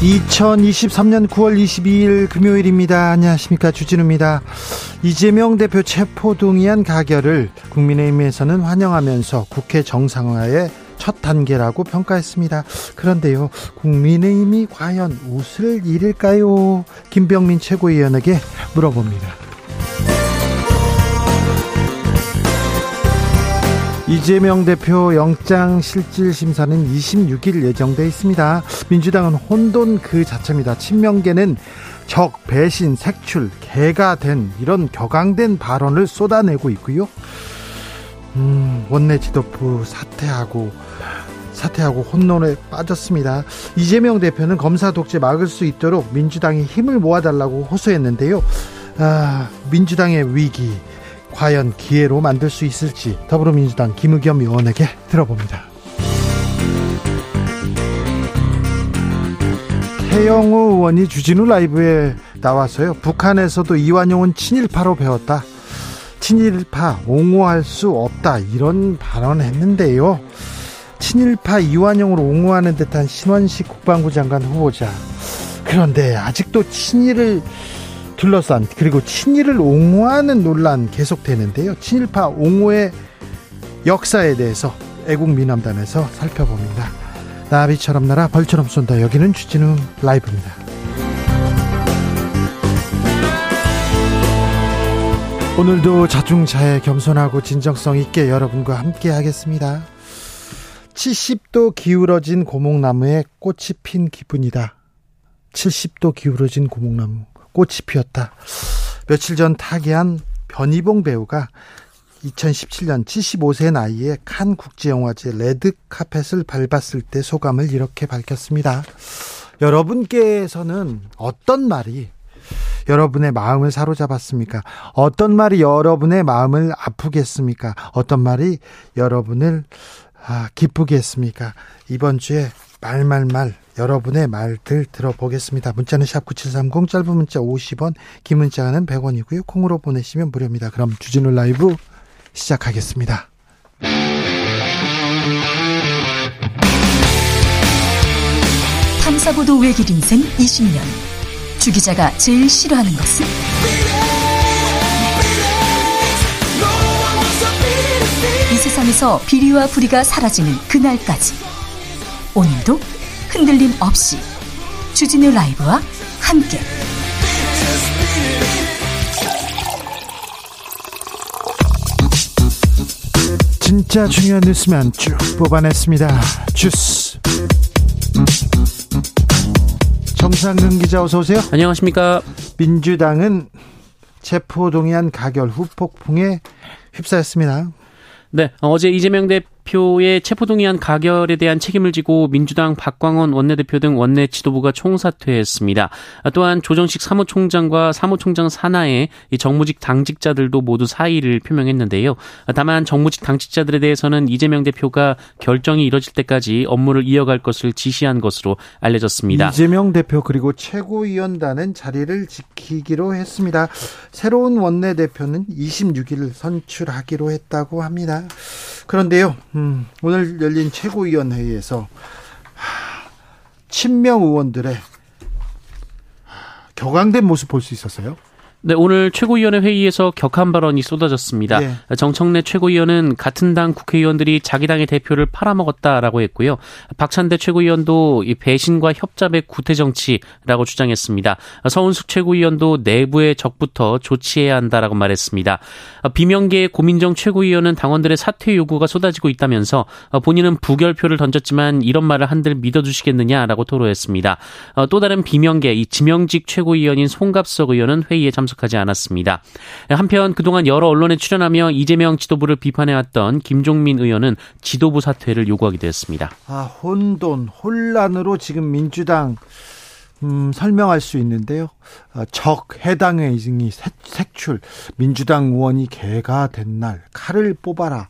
2023년 9월 22일 금요일입니다. 안녕하십니까. 주진우입니다. 이재명 대표 체포동의안 가결을 국민의힘에서는 환영하면서 국회 정상화의 첫 단계라고 평가했습니다. 그런데요, 국민의힘이 과연 웃을 일일까요? 김병민 최고위원에게 물어봅니다. 이재명 대표 영장 실질 심사는 26일 예정돼 있습니다. 민주당은 혼돈 그 자체입니다. 친명계는 적, 배신, 색출, 개가 된 이런 격앙된 발언을 쏟아내고 있고요. 음, 원내 지도부 사퇴하고 사퇴하고 혼돈에 빠졌습니다. 이재명 대표는 검사 독재 막을 수 있도록 민주당이 힘을 모아달라고 호소했는데요. 아, 민주당의 위기, 과연 기회로 만들 수 있을지 더불어민주당 김의겸 의원에게 들어봅니다. 태영호 의원이 주진우 라이브에 나와서요. 북한에서도 이완용은 친일파로 배웠다. 친일파 옹호할 수 없다. 이런 발언을 했는데요. 친일파 이완용을 옹호하는 듯한 신원식 국방부 장관 후보자. 그런데 아직도 친일을 둘러싼 그리고 친일을 옹호하는 논란 계속되는데요. 친일파 옹호의 역사에 대해서 애국민남단에서 살펴봅니다. 나비처럼 날아 벌처럼 쏜다. 여기는 주진우 라이브입니다. 오늘도 자중자애 겸손하고 진정성 있게 여러분과 함께 하겠습니다. 70도 기울어진 고목나무에 꽃이 핀 기분이다. 70도 기울어진 고목나무. 꽃이 피었다. 며칠 전 타계한 변희봉 배우가 2017년 75세 나이에 칸 국제영화제 레드 카펫을 밟았을 때 소감을 이렇게 밝혔습니다. 여러분께서는 어떤 말이 여러분의 마음을 사로잡았습니까? 어떤 말이 여러분의 마음을 아프게 했습니까? 어떤 말이 여러분을 아, 기쁘게 했습니까? 이번 주에 말말말 여러분의 말들 들어보겠습니다. 문자는 샵 9730 짧은 문자 50원 긴 문자는 100원이고요. 콩으로 보내시면 무료입니다. 그럼 주진우 라이브 시작하겠습니다. 탐사보도 외길 인생 20년 주 기자가 제일 싫어하는 것은? 이 세상에서 비리와 부리가 사라지는 그날까지 오늘도 흔들림 없이 주진우 라이브와 함께 진짜 중요한 뉴스만 쭉 뽑아냈습니다. 주스 정상근 기자 어서 오세요. 안녕하십니까. 민주당은 체포동의안 가결 후 폭풍에 휩싸였습니다. 네, 어제 이재명 대표 의 체포동의안 가결에 대한 책임을 지고 민주당 박광원 원내대표 등 원내 지도부가 총사퇴했습니다. 또한 조정식 사무총장과 사무총장 산하의 정무직 당직자들도 모두 사의를 표명했는데요. 다만 정무직 당직자들에 대해서는 이재명 대표가 결정이 이뤄질 때까지 업무를 이어갈 것을 지시한 것으로 알려졌습니다. 이재명 대표 그리고 최고위원단은 자리를 지키기로 했습니다. 새로운 원내대표는 26일 선출하기로 했다고 합니다. 그런데요, 음, 오늘 열린 최고위원회의에서 친명 의원들의 격앙된 모습 볼 수 있었어요. 네, 오늘 최고위원회 회의에서 격한 발언이 쏟아졌습니다. 네. 정청래 최고위원은 같은 당 국회의원들이 자기 당의 대표를 팔아먹었다라고 했고요. 박찬대 최고위원도 이 배신과 협잡의 구태 정치라고 주장했습니다. 서운숙 최고위원도 내부의 적부터 조치해야 한다라고 말했습니다. 비명계의 고민정 최고위원은 당원들의 사퇴 요구가 쏟아지고 있다면서 본인은 부결표를 던졌지만 이런 말을 한들 믿어주시겠느냐라고 토로했습니다. 또 다른 비명계 이 지명직 최고위원인 송갑석 의원은 회의에 참석 참석하지 않았습니다. 한편 그동안 여러 언론에 출연하며 이재명 지도부를 비판해왔던 김종민 의원은 지도부 사퇴를 요구하기도 했습니다. 아, 혼돈, 혼란으로 지금 민주당 음, 설명할 수 있는데요. 어, 적 해당 회의이 색출 민주당 의원이 개가 된 날 칼을 뽑아라.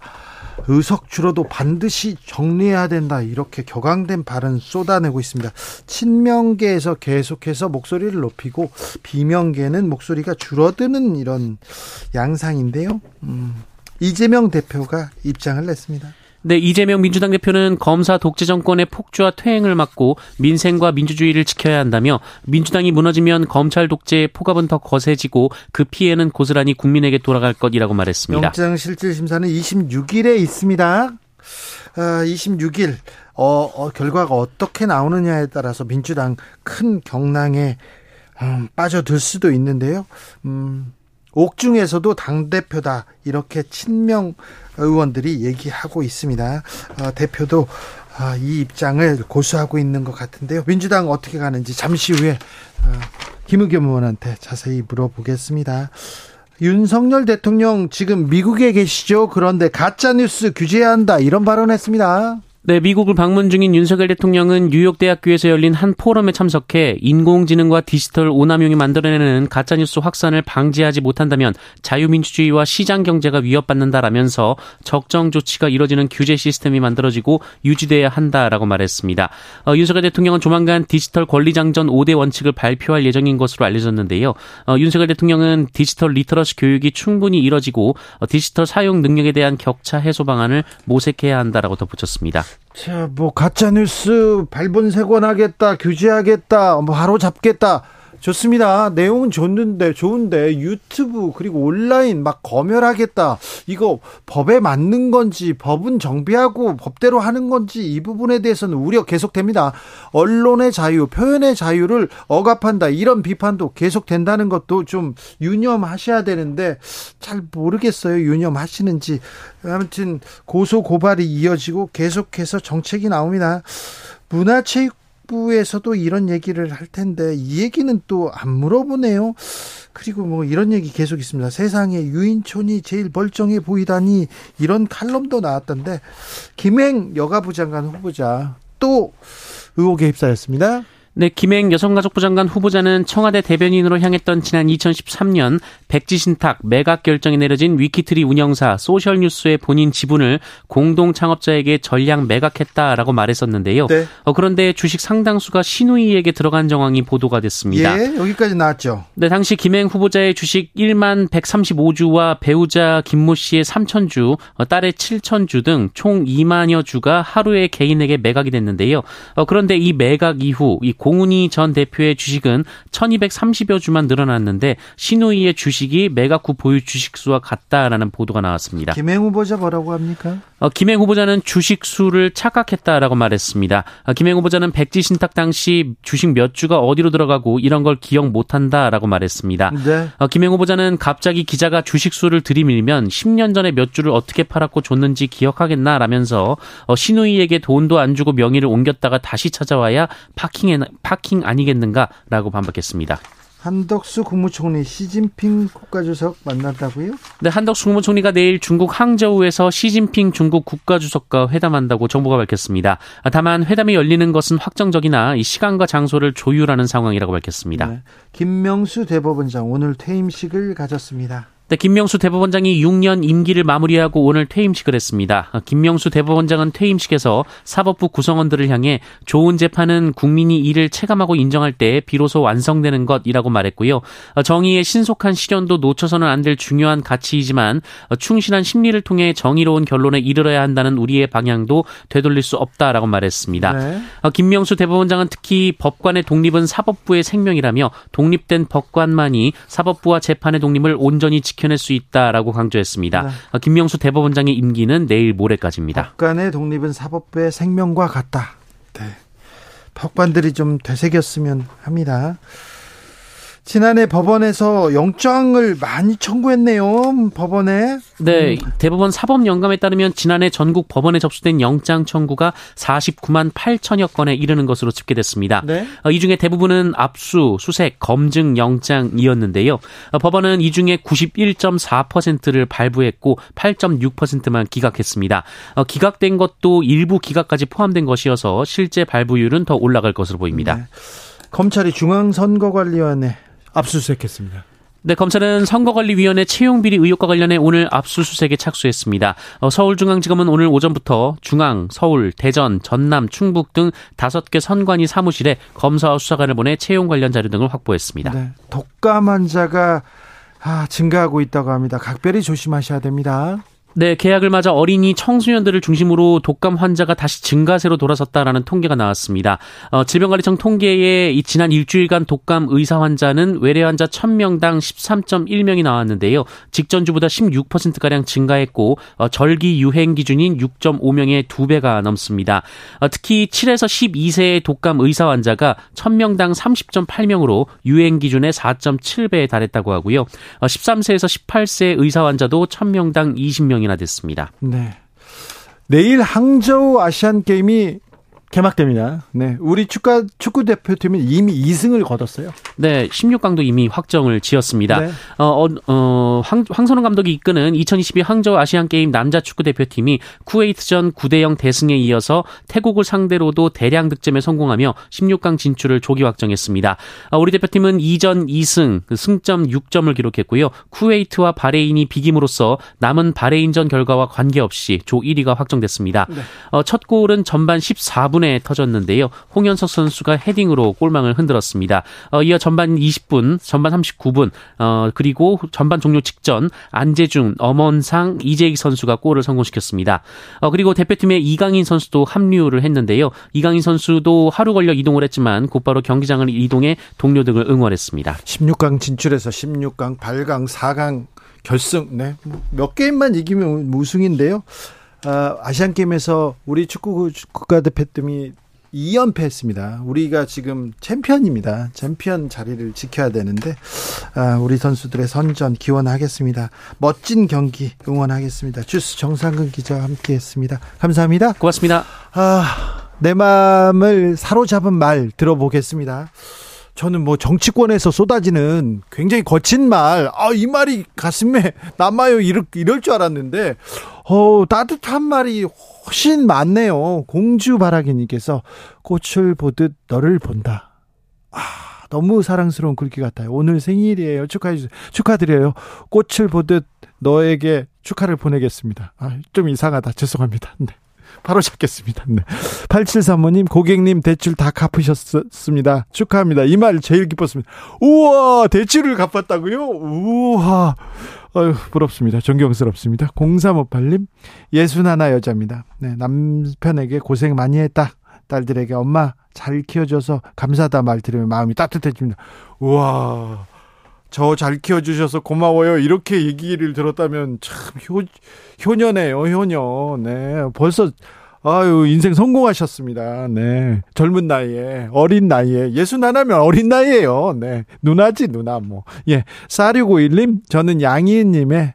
의석 줄어도 반드시 정리해야 된다. 이렇게 격앙된 발언 쏟아내고 있습니다. 친명계에서 계속해서 목소리를 높이고 비명계는 목소리가 줄어드는 이런 양상인데요. 음, 이재명 대표가 입장을 냈습니다. 네, 이재명 민주당 대표는 검사 독재 정권의 폭주와 퇴행을 막고 민생과 민주주의를 지켜야 한다며 민주당이 무너지면 검찰 독재의 포갑은 더 거세지고 그 피해는 고스란히 국민에게 돌아갈 것이라고 말했습니다. 영장 실질 심사는 26일에 있습니다. 아, 26일 어, 어, 결과가 어떻게 나오느냐에 따라서 민주당 큰 경랑에 음, 빠져들 수도 있는데요. 음, 옥중에서도 당대표다 이렇게 친명 의원들이 얘기하고 있습니다. 어, 대표도 어, 이 입장을 고수하고 있는 것 같은데요. 민주당 어떻게 가는지 잠시 후에 어, 김의겸 의원한테 자세히 물어보겠습니다. 윤석열 대통령 지금 미국에 계시죠? 그런데 가짜뉴스 규제해야 한다 이런 발언했습니다. 네, 미국을 방문 중인 윤석열 대통령은 뉴욕 대학교에서 열린 한 포럼에 참석해 인공지능과 디지털 오남용이 만들어내는 가짜뉴스 확산을 방지하지 못한다면 자유민주주의와 시장 경제가 위협받는다라면서 적정 조치가 이뤄지는 규제 시스템이 만들어지고 유지돼야 한다라고 말했습니다. 어, 윤석열 대통령은 조만간 디지털 권리장전 5대 원칙을 발표할 예정인 것으로 알려졌는데요. 어, 윤석열 대통령은 디지털 literacy 교육이 충분히 이뤄지고 어, 디지털 사용 능력에 대한 격차 해소 방안을 모색해야 한다라고 덧붙였습니다. 자, 뭐 가짜 뉴스 발본색원하겠다, 규제하겠다, 뭐 바로 잡겠다. 좋습니다. 내용은 좋는데 좋은데 유튜브 그리고 온라인 막 검열하겠다. 이거 법에 맞는 건지 법은 정비하고 법대로 하는 건지 이 부분에 대해서는 우려 계속됩니다. 언론의 자유, 표현의 자유를 억압한다. 이런 비판도 계속된다는 것도 좀 유념하셔야 되는데 잘 모르겠어요. 유념하시는지. 아무튼 고소 고발이 이어지고 계속해서 정책이 나옵니다. 문화체육 부에서도 이런 얘기를 할 텐데 이 얘기는 또 안 물어보네요. 그리고 뭐 이런 얘기 계속 있습니다. 세상에 유인촌이 제일 멀쩡해 보이다니 이런 칼럼도 나왔던데 김행 여가부 장관 후보자 또 의혹에 휩싸였습니다. 네, 김행 여성가족부 장관 후보자는 청와대 대변인으로 향했던 지난 2013년 백지 신탁 매각 결정이 내려진 위키트리 운영사 소셜뉴스의 본인 지분을 공동 창업자에게 전량 매각했다라고 말했었는데요. 네. 어, 그런데 주식 상당수가 신우이에게 들어간 정황이 보도가 됐습니다. 예, 여기까지 나왔죠. 네, 당시 김행 후보자의 주식 1만 135주와 배우자 김모 씨의 3천주, 어, 딸의 7천주 등 총 2만여 주가 하루에 개인에게 매각이 됐는데요. 어, 그런데 이 매각 이후 이 공훈이 전 대표의 주식은 1230여 주만 늘어났는데 신우이의 주식이 매각 후 보유 주식수와 같다라는 보도가 나왔습니다. 김행 후보자 뭐라고 합니까? 어, 김행 후보자는 주식 수를 착각했다라고 말했습니다. 어, 김행 후보자는 백지 신탁 당시 주식 몇 주가 어디로 들어가고 이런 걸 기억 못한다라고 말했습니다. 네. 어, 김행 후보자는 갑자기 기자가 주식 수를 들이밀면 10년 전에 몇 주를 어떻게 팔았고 줬는지 기억하겠나라면서 어, 신우이에게 돈도 안 주고 명의를 옮겼다가 다시 찾아와야 파킹에 파킹 아니겠는가라고 반박했습니다. 한덕수 국무총리 시진핑 국가주석 만난다고요? 네, 한덕수 국무총리가 내일 중국 항저우에서 시진핑 중국 국가주석과 회담한다고 정부가 밝혔습니다. 다만 회담이 열리는 것은 확정적이나 이 시간과 장소를 조율하는 상황이라고 밝혔습니다. 네, 김명수 대법원장 오늘 퇴임식을 가졌습니다. 네, 김명수 대법원장이 6년 임기를 마무리하고 오늘 퇴임식을 했습니다. 김명수 대법원장은 퇴임식에서 사법부 구성원들을 향해 좋은 재판은 국민이 이를 체감하고 인정할 때 비로소 완성되는 것이라고 말했고요. 정의의 신속한 실현도 놓쳐서는 안 될 중요한 가치이지만 충실한 심리를 통해 정의로운 결론에 이르러야 한다는 우리의 방향도 되돌릴 수 없다라고 말했습니다. 네. 김명수 대법원장은 특히 법관의 독립은 사법부의 생명이라며 독립된 법관만이 사법부와 재판의 독립을 온전히 지켜 지켜낼 수 있다라고 강조했습니다. 네. 아, 김명수 대법원장의 임기는 내일 모레까지입니다. 법관의 독립은 사법부의 생명과 같다. 네. 법관들이 좀 되새겼으면 합니다. 지난해 법원에서 영장을 많이 청구했네요. 법원에. 네, 대법원 사법 영감에 따르면 지난해 전국 법원에 접수된 영장 청구가 49만 8천여 건에 이르는 것으로 집계됐습니다. 네. 어, 이 중에 대부분은 압수, 수색, 검증 영장이었는데요. 어, 법원은 이 중에 91.4%를 발부했고 8.6%만 기각했습니다. 어, 기각된 것도 일부 기각까지 포함된 것이어서 실제 발부율은 더 올라갈 것으로 보입니다. 네. 검찰이 중앙선거관리위원회 압수수색했습니다. 네, 검찰은 선거관리위원회 채용비리 의혹과 관련해 오늘 압수수색에 착수했습니다. 어, 서울중앙지검은 오늘 오전부터 중앙, 서울, 대전, 전남, 충북 등 다섯 개 선관위 사무실에 검사와 수사관을 보내 채용 관련 자료 등을 확보했습니다. 네, 독감 환자가 아, 증가하고 있다고 합니다. 각별히 조심하셔야 됩니다. 네, 계약을 맞아 어린이 청소년들을 중심으로 독감 환자가 다시 증가세로 돌아섰다라는 통계가 나왔습니다. 어, 질병관리청 통계에 이 지난 일주일간 독감 의사 환자는 외래 환자 1000명당 13.1명이 나왔는데요. 직전주보다 16%가량 증가했고 어, 절기 유행 기준인 6.5명의 2배가 넘습니다. 어, 특히 7에서 12세의 독감 의사 환자가 1000명당 30.8명으로 유행 기준의 4.7배에 달했다고 하고요. 13세에서 어, 18세 의사 환자도 1000명당 20명 명이나 됐습니다. 네. 내일 항저우 아시안 게임이 개막됩니다. 네. 우리 축구, 축구 대표팀은 이미 2승을 거뒀어요. 네. 16강도 이미 확정을 지었습니다. 네. 어, 어, 어, 황, 황선홍 감독이 이끄는 2022 항저우 아시안 게임 남자 축구 대표팀이 쿠웨이트전 9대0 대승에 이어서 태국을 상대로도 대량 득점에 성공하며 16강 진출을 조기 확정했습니다. 어, 우리 대표팀은 2전 2승, 그 승점 6점을 기록했고요. 쿠웨이트와 바레인이 비김으로써 남은 바레인전 결과와 관계없이 조 1위가 확정됐습니다. 네. 어, 첫 골은 전반 14분 5분에 터졌는데요. 홍현석 선수가 헤딩으로 골망을 흔들었습니다. 어, 이어 전반 20분, 전반 39분, 어, 그리고 전반 종료 직전 안재중, 엄원상, 이재익 선수가 골을 성공시켰습니다. 어, 그리고 대표팀의 이강인 선수도 합류를 했는데요. 이강인 선수도 하루 걸려 이동을 했지만 곧바로 경기장을 이동해 동료 등을 응원했습니다. 16강 진출해서 16강, 8강, 4강 결승, 네. 몇 게임만 이기면 우승인데요. 아, 아시안 게임에서 우리 축구 국가대표팀이 2연패했습니다. 우리가 지금 챔피언입니다. 챔피언 자리를 지켜야 되는데 아, 우리 선수들의 선전 기원하겠습니다. 멋진 경기 응원하겠습니다. 주스 정상근 기자와 함께했습니다. 감사합니다. 고맙습니다. 아, 내 마음을 사로잡은 말 들어보겠습니다. 저는 뭐 정치권에서 쏟아지는 굉장히 거친 말, 아, 이 말이 가슴에 남아요. 이럴, 이럴 줄 알았는데, 어, 따뜻한 말이 훨씬 많네요. 공주 바라기님께서 꽃을 보듯 너를 본다. 아, 너무 사랑스러운 글귀 같아요. 오늘 생일이에요. 축하해 주세요. 축하드려요. 꽃을 보듯 너에게 축하를 보내겠습니다. 아, 좀 이상하다. 죄송합니다. 네. 바로 잡겠습니다. 네. 8735님, 고객님 대출 다 갚으셨습니다. 축하합니다. 이 말 제일 기뻤습니다. 우와, 대출을 갚았다고요? 우와. 어휴, 부럽습니다. 존경스럽습니다. 0358님, 61 여자입니다. 네, 남편에게 고생 많이 했다. 딸들에게 엄마 잘 키워줘서 감사하다 말 들으면 마음이 따뜻해집니다. 우와. 저 잘 키워주셔서 고마워요. 이렇게 얘기를 들었다면 참 효, 효녀네요, 효녀. 네. 벌써, 아유, 인생 성공하셨습니다. 네. 젊은 나이에, 어린 나이에, 예순 하나면 어린 나이에요. 네. 누나지, 누나, 뭐. 예. 4651님, 저는 양희은님의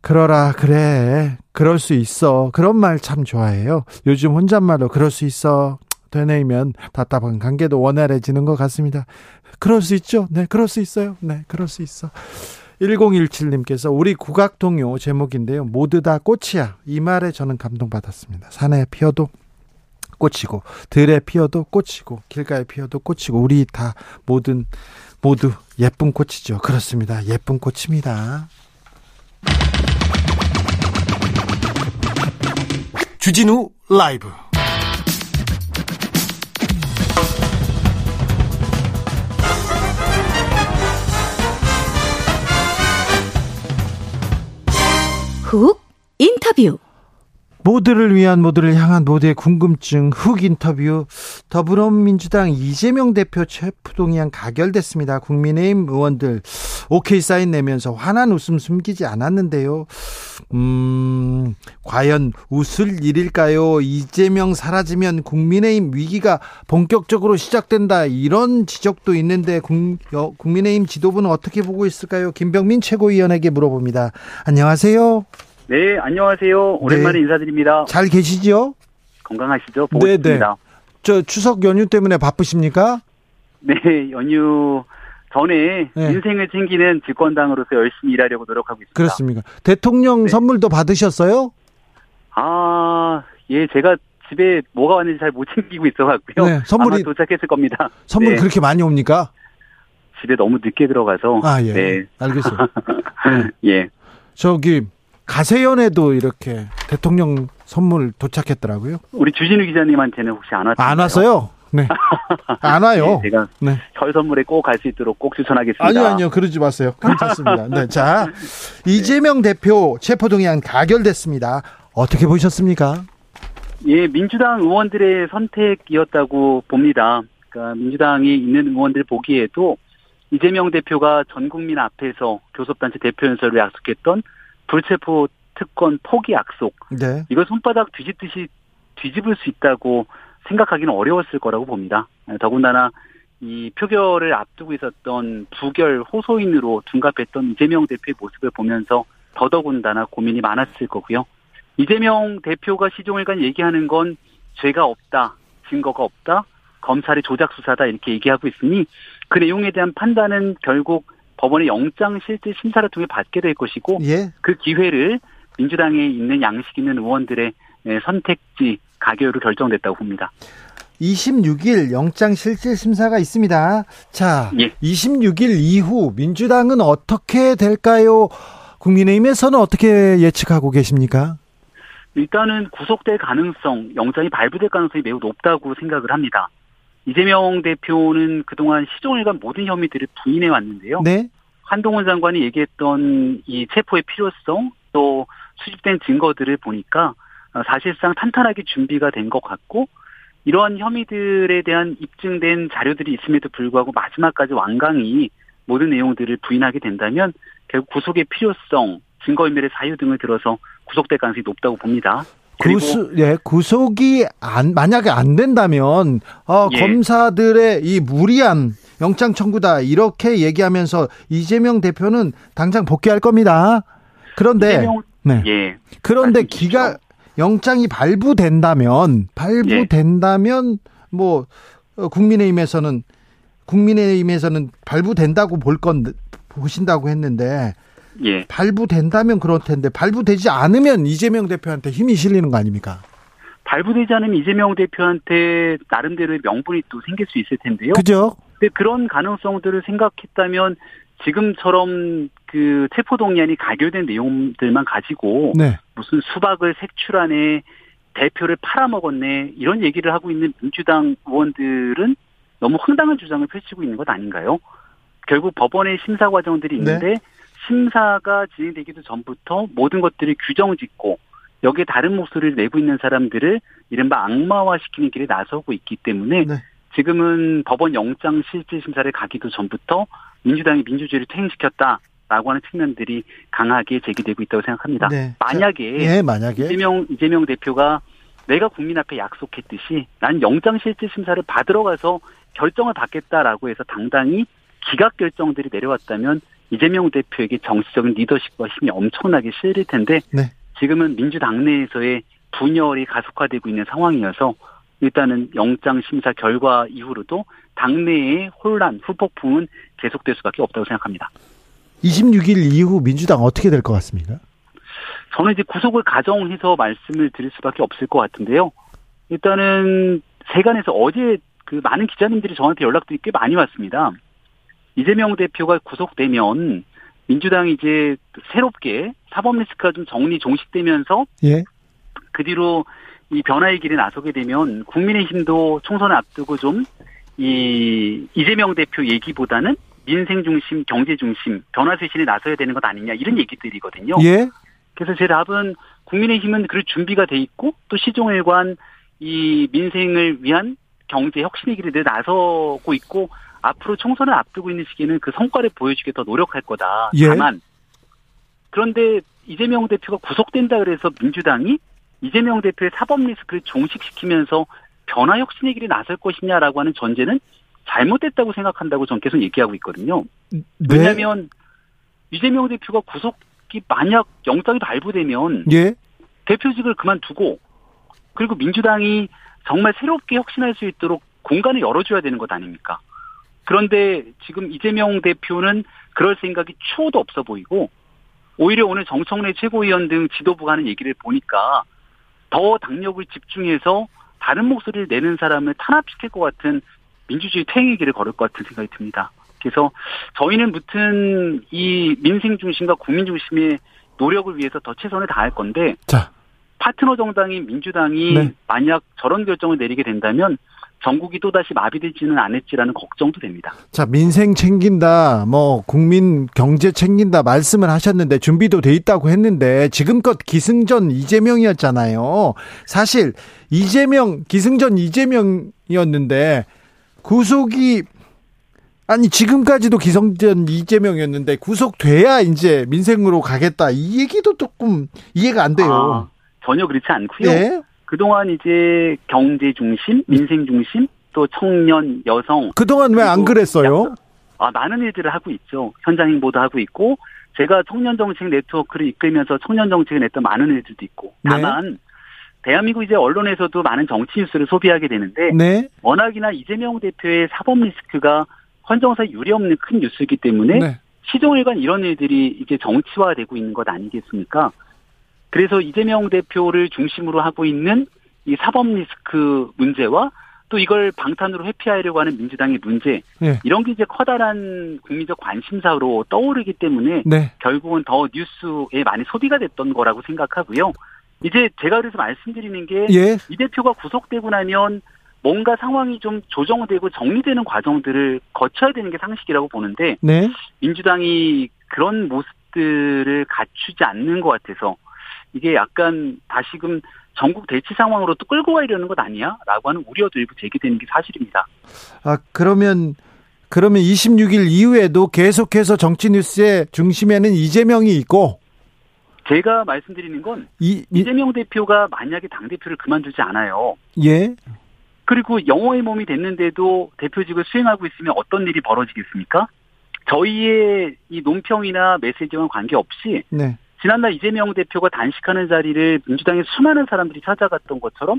그러라, 그래. 그럴 수 있어. 그런 말 참 좋아해요. 요즘 혼잣말로 그럴 수 있어. 되뇌이면 답답한 관계도 원활해지는 것 같습니다. 그럴 수 있죠. 네, 그럴 수 있어요. 네, 그럴 수 있어. 1017님께서 우리 국악 동요 제목인데요. 모두 다 꽃이야. 이 말에 저는 감동받았습니다. 산에 피어도 꽃이고 들에 피어도 꽃이고 길가에 피어도 꽃이고 우리 다 모든 모두 예쁜 꽃이죠. 그렇습니다. 예쁜 꽃입니다. 주진우 라이브 훅 인터뷰 모두를 위한 모두를 향한 모두의 궁금증 훅 인터뷰 더불어민주당 이재명 대표 체포동의안 가결됐습니다. 국민의힘 의원들 오케이 사인 내면서 환한 웃음 숨기지 않았는데요. 음, 과연 웃을 일일까요? 이재명 사라지면 국민의힘 위기가 본격적으로 시작된다. 이런 지적도 있는데 국, 민의힘 지도부는 어떻게 보고 있을까요? 김병민 최고위원에게 물어봅니다. 안녕하세요. 네, 안녕하세요. 오랜만에 네. 인사드립니다. 잘 계시죠? 건강하시죠? 보고 네, 네. 싶습니다. 저 추석 연휴 때문에 바쁘십니까? 네, 연휴 전에 네. 인생을 챙기는 집권당으로서 열심히 일하려고 노력하고 있습니다. 그렇습니까? 대통령 네. 선물도 받으셨어요? 아, 예, 제가 집에 뭐가 왔는지 잘 못 챙기고 있어갖고요. 네, 선물이 도착했을 겁니다. 선물 네. 그렇게 많이 옵니까? 집에 너무 늦게 들어가서. 아, 예. 네. 알겠어요. 예. 저기 가세연에도 이렇게 대통령 선물 도착했더라고요. 우리 주진우 기자님한테는 혹시 안 왔나요? 안 왔어요? 네. 안 와요. 네, 제가 네. 설 선물에 꼭 갈 수 있도록 꼭 추천하겠습니다. 아니요, 아니요. 그러지 마세요. 괜찮습니다. 네. 자, 이재명 대표 체포동의안 가결됐습니다. 어떻게 보셨습니까? 예, 민주당 의원들의 선택이었다고 봅니다. 그러니까 민주당이 있는 의원들 보기에도 이재명 대표가 전 국민 앞에서 교섭단체 대표 연설을 약속했던 불체포 특권 포기 약속. 네. 이걸 손바닥 뒤집듯이 뒤집을 수 있다고 생각하기는 어려웠을 거라고 봅니다. 더군다나 이 표결을 앞두고 있었던 부결 호소인으로 둔갑했던 이재명 대표의 모습을 보면서 더더군다나 고민이 많았을 거고요. 이재명 대표가 시종일관 얘기하는 건 죄가 없다, 증거가 없다, 검찰의 조작 수사다 이렇게 얘기하고 있으니 그 내용에 대한 판단은 결국 법원의 영장 실질 심사를 통해 받게 될 것이고 예. 그 기회를 민주당에 있는 양식 있는 의원들의 선택지 가결로 결정됐다고 봅니다. 26일 영장 실질 심사가 있습니다. 자, 예. 26일 이후 민주당은 어떻게 될까요? 국민의힘에서는 어떻게 예측하고 계십니까? 일단은 구속될 가능성, 영장이 발부될 가능성이 매우 높다고 생각을 합니다. 이재명 대표는 그동안 시종일관 모든 혐의들을 부인해 왔는데요. 네. 한동훈 장관이 얘기했던 이 체포의 필요성 또 수집된 증거들을 보니까 사실상 탄탄하게 준비가 된 것 같고 이러한 혐의들에 대한 입증된 자료들이 있음에도 불구하고 마지막까지 완강히 모든 내용들을 부인하게 된다면 결국 구속의 필요성, 증거인멸의 사유 등을 들어서 구속될 가능성이 높다고 봅니다. 구속, 예, 구속이 안, 만약에 안 된다면, 어, 예. 검사들의 이 무리한 영장 청구다, 이렇게 얘기하면서 이재명 대표는 당장 복귀할 겁니다. 그런데, 이재명, 네. 예. 그런데 기가, 영장이 발부된다면, 발부된다면, 예. 뭐, 어, 국민의힘에서는, 국민의힘에서는 발부된다고 볼 건, 보신다고 했는데, 예. 발부된다면 그럴 텐데 발부되지 않으면 이재명 대표한테 힘이 실리는 거 아닙니까? 발부되지 않으면 이재명 대표한테 나름대로의 명분이 또 생길 수 있을 텐데요. 그죠? 근데 그런 가능성들을 생각했다면 지금처럼 그 체포동의안이 가결된 내용들만 가지고 네. 무슨 수박을 색출하네 대표를 팔아먹었네 이런 얘기를 하고 있는 민주당 의원들은 너무 황당한 주장을 펼치고 있는 것 아닌가요? 결국 법원의 심사 과정들이 있는데 네. 심사가 진행되기도 전부터 모든 것들을 규정 짓고 여기에 다른 목소리를 내고 있는 사람들을 이른바 악마화시키는 길에 나서고 있기 때문에 네. 지금은 법원 영장 실질 심사를 가기도 전부터 민주당이 민주주의를 퇴행시켰다라고 하는 측면들이 강하게 제기되고 있다고 생각합니다. 네. 만약에, 네, 만약에 이재명 이재명 대표가 내가 국민 앞에 약속했듯이 난 영장 실질 심사를 받으러 가서 결정을 받겠다라고 해서 당당히 기각 결정들이 내려왔다면 이재명 대표에게 정치적인 리더십과 힘이 엄청나게 실릴 텐데 네. 지금은 민주당 내에서의 분열이 가속화되고 있는 상황이어서 일단은 영장 심사 결과 이후로도 당내의 혼란, 후폭풍은 계속될 수밖에 없다고 생각합니다. 26일 이후 민주당 어떻게 될 것 같습니까? 저는 이제 구속을 가정해서 말씀을 드릴 수밖에 없을 것 같은데요. 일단은 세간에서 어제 그 많은 기자님들이 저한테 연락들이 꽤 많이 왔습니다. 이재명 대표가 구속되면 민주당이 이제 새롭게 사법 리스크가 좀 정리 종식되면서 예. 그 뒤로 이 변화의 길에 나서게 되면 국민의힘도 총선을 앞두고 좀 이 이재명 대표 얘기보다는 민생 중심, 경제 중심, 변화 쇄신에 나서야 되는 것 아니냐 이런 얘기들이거든요. 예. 그래서 제 답은 국민의힘은 그 준비가 돼 있고 또 시종일관 이 민생을 위한 경제 혁신의 길에 나서고 있고 앞으로 총선을 앞두고 있는 시기에는 그 성과를 보여주게 더 노력할 거다. 예. 다만 그런데 이재명 대표가 구속된다 그래서 민주당이 이재명 대표의 사법 리스크를 종식시키면서 변화 혁신의 길에 나설 것이냐라고 하는 전제는 잘못됐다고 생각한다고 전 계속 얘기하고 있거든요. 네. 왜냐하면 이재명 대표가 구속이 만약 영장이 발부되면 예. 대표직을 그만두고 그리고 민주당이 정말 새롭게 혁신할 수 있도록 공간을 열어줘야 되는 것 아닙니까? 그런데 지금 이재명 대표는 그럴 생각이 추호도 없어 보이고 오히려 오늘 정청래 최고위원 등 지도부가 하는 얘기를 보니까 더 당력을 집중해서 다른 목소리를 내는 사람을 탄압시킬 것 같은 민주주의 퇴행의 길을 걸을 것 같은 생각이 듭니다. 그래서 저희는 무튼 이 민생 중심과 국민 중심의 노력을 위해서 더 최선을 다할 건데 자. 파트너 정당인 민주당이 네. 만약 저런 결정을 내리게 된다면 전국이 또다시 마비되지는 않을지라는 걱정도 됩니다. 자, 민생 챙긴다, 뭐, 국민 경제 챙긴다 말씀을 하셨는데, 준비도 돼 있다고 했는데, 지금껏 기승전 이재명이었잖아요. 사실, 이재명, 기승전 이재명이었는데, 구속이, 아니, 지금까지도 기승전 이재명이었는데, 구속돼야 이제 민생으로 가겠다. 이 얘기도 조금 이해가 안 돼요. 아, 전혀 그렇지 않고요. 예? 그동안 이제 경제 중심, 민생 중심, 또 청년, 여성 그동안 왜 안 그랬어요? 아, 많은 일들을 하고 있죠. 현장 행보도 하고 있고, 제가 청년 정책 네트워크를 이끌면서 청년 정책을 냈던 많은 일들도 있고, 네. 다만, 대한민국 이제 언론에서도 많은 정치 뉴스를 소비하게 되는데, 네. 워낙이나 이재명 대표의 사법 리스크가 헌정사에 유례 없는 큰 뉴스이기 때문에, 네. 시종일관 이런 일들이 이제 정치화되고 있는 것 아니겠습니까? 그래서 이재명 대표를 중심으로 하고 있는 이 사법 리스크 문제와 또 이걸 방탄으로 회피하려고 하는 민주당의 문제 네. 이런 게 이제 커다란 국민적 관심사로 떠오르기 때문에 네. 결국은 더 뉴스에 많이 소비가 됐던 거라고 생각하고요. 이제 제가 그래서 말씀드리는 게이 예. 대표가 구속되고 나면 뭔가 상황이 좀 조정되고 정리되는 과정들을 거쳐야 되는 게 상식이라고 보는데 네. 민주당이 그런 모습들을 갖추지 않는 것 같아서 이게 약간 다시금 전국 대치 상황으로 또 끌고 가려는 것 아니야? 라고 하는 우려도 일부 제기되는 게 사실입니다. 아, 그러면, 그러면 26일 이후에도 계속해서 정치 뉴스의 중심에는 이재명이 있고, 제가 말씀드리는 건 이, 이 이재명 대표가 만약에 당대표를 그만두지 않아요. 예, 그리고 영호의 몸이 됐는데도 대표직을 수행하고 있으면 어떤 일이 벌어지겠습니까? 저희의 이 논평이나 메시지와는 관계없이 네, 지난날 이재명 대표가 단식하는 자리를 민주당의 수많은 사람들이 찾아갔던 것처럼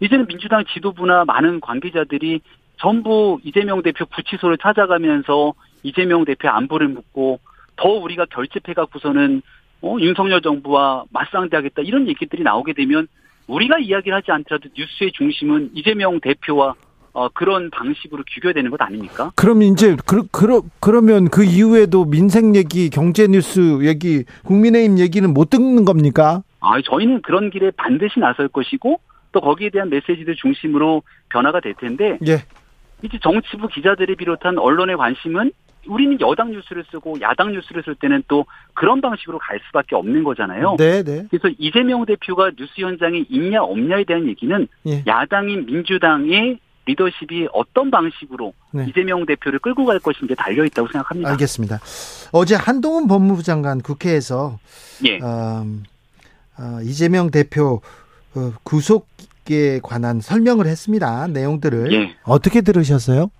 이제는 민주당 지도부나 많은 관계자들이 전부 이재명 대표 구치소를 찾아가면서 이재명 대표의 안부를 묻고 더 우리가 결집해 갖고서는 어, 윤석열 정부와 맞상대하겠다 이런 얘기들이 나오게 되면 우리가 이야기를 하지 않더라도 뉴스의 중심은 이재명 대표와 어, 그런 방식으로 규결되는 것 아닙니까? 그럼 이제 그, 그, 그러면 그 이후에도 민생 얘기, 경제 뉴스 얘기, 국민의힘 얘기는 못 듣는 겁니까? 아, 저희는 그런 길에 반드시 나설 것이고 또 거기에 대한 메시지들 중심으로 변화가 될 텐데 예, 이제 정치부 기자들을 비롯한 언론의 관심은 우리는 여당 뉴스를 쓰고 야당 뉴스를 쓸 때는 또 그런 방식으로 갈 수밖에 없는 거잖아요. 네, 네, 그래서 이재명 대표가 뉴스 현장에 있냐 없냐에 대한 얘기는 예. 야당인 민주당의 리더십이 어떤 방식으로 네. 이재명 대표를 끌고 갈 것인지에 달려 있다고 생각합니다. 알겠습니다. 어제 한동훈 법무부 장관 국회에서 예. 음, 어, 이재명 대표 어, 구속에 관한 설명을 했습니다. 내용들을 예. 어떻게 들으셨어요?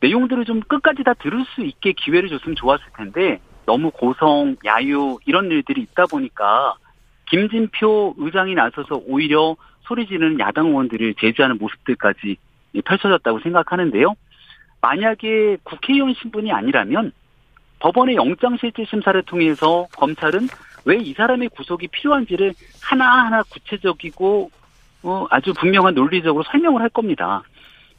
내용들을 좀 끝까지 다 들을 수 있게 기회를 줬으면 좋았을 텐데 너무 고성, 야유 이런 일들이 있다 보니까 김진표 의장이 나서서 오히려 소리 지르는 야당 의원들을 제지하는 모습들까지 펼쳐졌다고 생각하는데요. 만약에 국회의원 신분이 아니라면 법원의 영장실질심사를 통해서 검찰은 왜 이 사람의 구속이 필요한지를 하나하나 구체적이고 어, 아주 분명한 논리적으로 설명을 할 겁니다.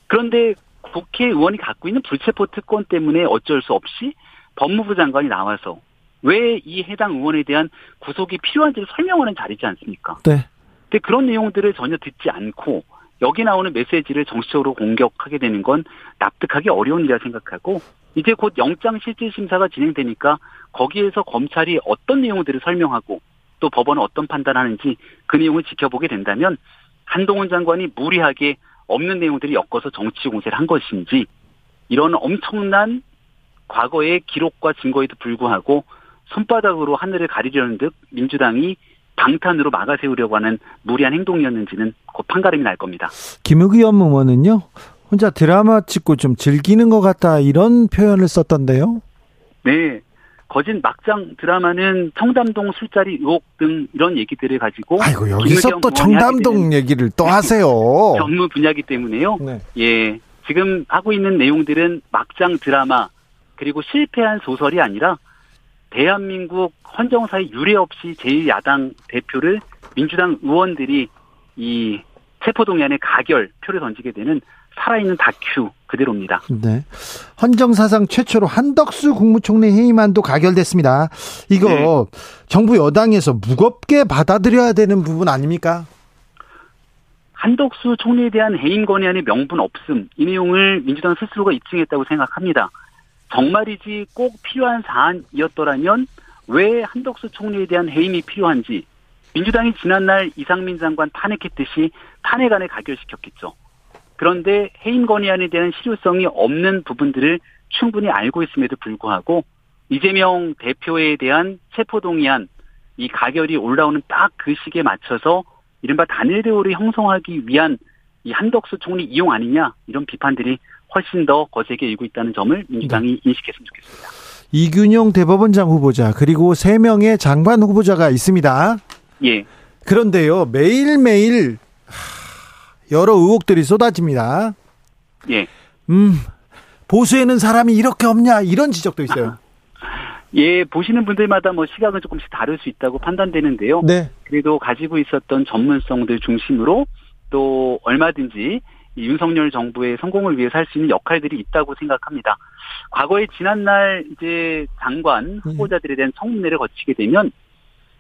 그런데 국회의원이 갖고 있는 불체포 특권 때문에 어쩔 수 없이 법무부 장관이 나와서 왜 이 해당 의원에 대한 구속이 필요한지를 설명하는 자리지 않습니까? 네. 근데 그런 내용들을 전혀 듣지 않고 여기 나오는 메시지를 정치적으로 공격하게 되는 건 납득하기 어려운 일이라 생각하고 이제 곧 영장 실질 심사가 진행되니까 거기에서 검찰이 어떤 내용들을 설명하고 또 법원은 어떤 판단하는지 그 내용을 지켜보게 된다면 한동훈 장관이 무리하게 없는 내용들이 엮어서 정치 공세를 한 것인지 이런 엄청난 과거의 기록과 증거에도 불구하고 손바닥으로 하늘을 가리려는 듯 민주당이 방탄으로 막아세우려고 하는 무리한 행동이었는지는 곧 판가름이 날 겁니다. 김의겸 의원은요, 혼자 드라마 찍고 좀 즐기는 것 같다 이런 표현을 썼던데요. 네. 거진 막장 드라마는 청담동 술자리 의혹 등 이런 얘기들을 가지고 아이고 여기서 또 청담동 얘기를 또 하세요. 전문 분야기 때문에요. 네. 예. 지금 하고 있는 내용들은 막장 드라마 그리고 실패한 소설이 아니라 대한민국 헌정사의 유례 없이 제1야당 대표를 민주당 의원들이 이 체포동의안에 가결 표를 던지게 되는 살아있는 다큐 그대로입니다. 네. 헌정사상 최초로 한덕수 국무총리 해임안도 가결됐습니다. 이거 네. 정부 여당에서 무겁게 받아들여야 되는 부분 아닙니까? 한덕수 총리에 대한 해임 건의안의 명분 없음 이 내용을 민주당 스스로가 입증했다고 생각합니다. 정말이지 꼭 필요한 사안이었더라면 왜 한덕수 총리에 대한 해임이 필요한지 민주당이 지난날 이상민 장관 탄핵했듯이 탄핵안에 가결시켰겠죠. 그런데 해임 건의안에 대한 실효성이 없는 부분들을 충분히 알고 있음에도 불구하고 이재명 대표에 대한 체포동의안 이 가결이 올라오는 딱 그 시기에 맞춰서 이른바 단일 대우를 형성하기 위한 이 한덕수 총리 이용 아니냐 이런 비판들이 훨씬 더 거세게 일고 있다는 점을 민주당이 네. 인식했으면 좋겠습니다. 이균용 대법원장 후보자 그리고 세 명의 장관 후보자가 있습니다. 예. 그런데요 매일 매일 여러 의혹들이 쏟아집니다. 예. 음 보수에는 사람이 이렇게 없냐 이런 지적도 있어요. 예, 보시는 분들마다 뭐 시각은 조금씩 다를 수 있다고 판단되는데요. 네. 그래도 가지고 있었던 전문성들 중심으로 또 얼마든지 이 윤석열 정부의 성공을 위해서 할 수 있는 역할들이 있다고 생각합니다. 과거에 지난날 이제 장관 네. 후보자들에 대한 청문회를 거치게 되면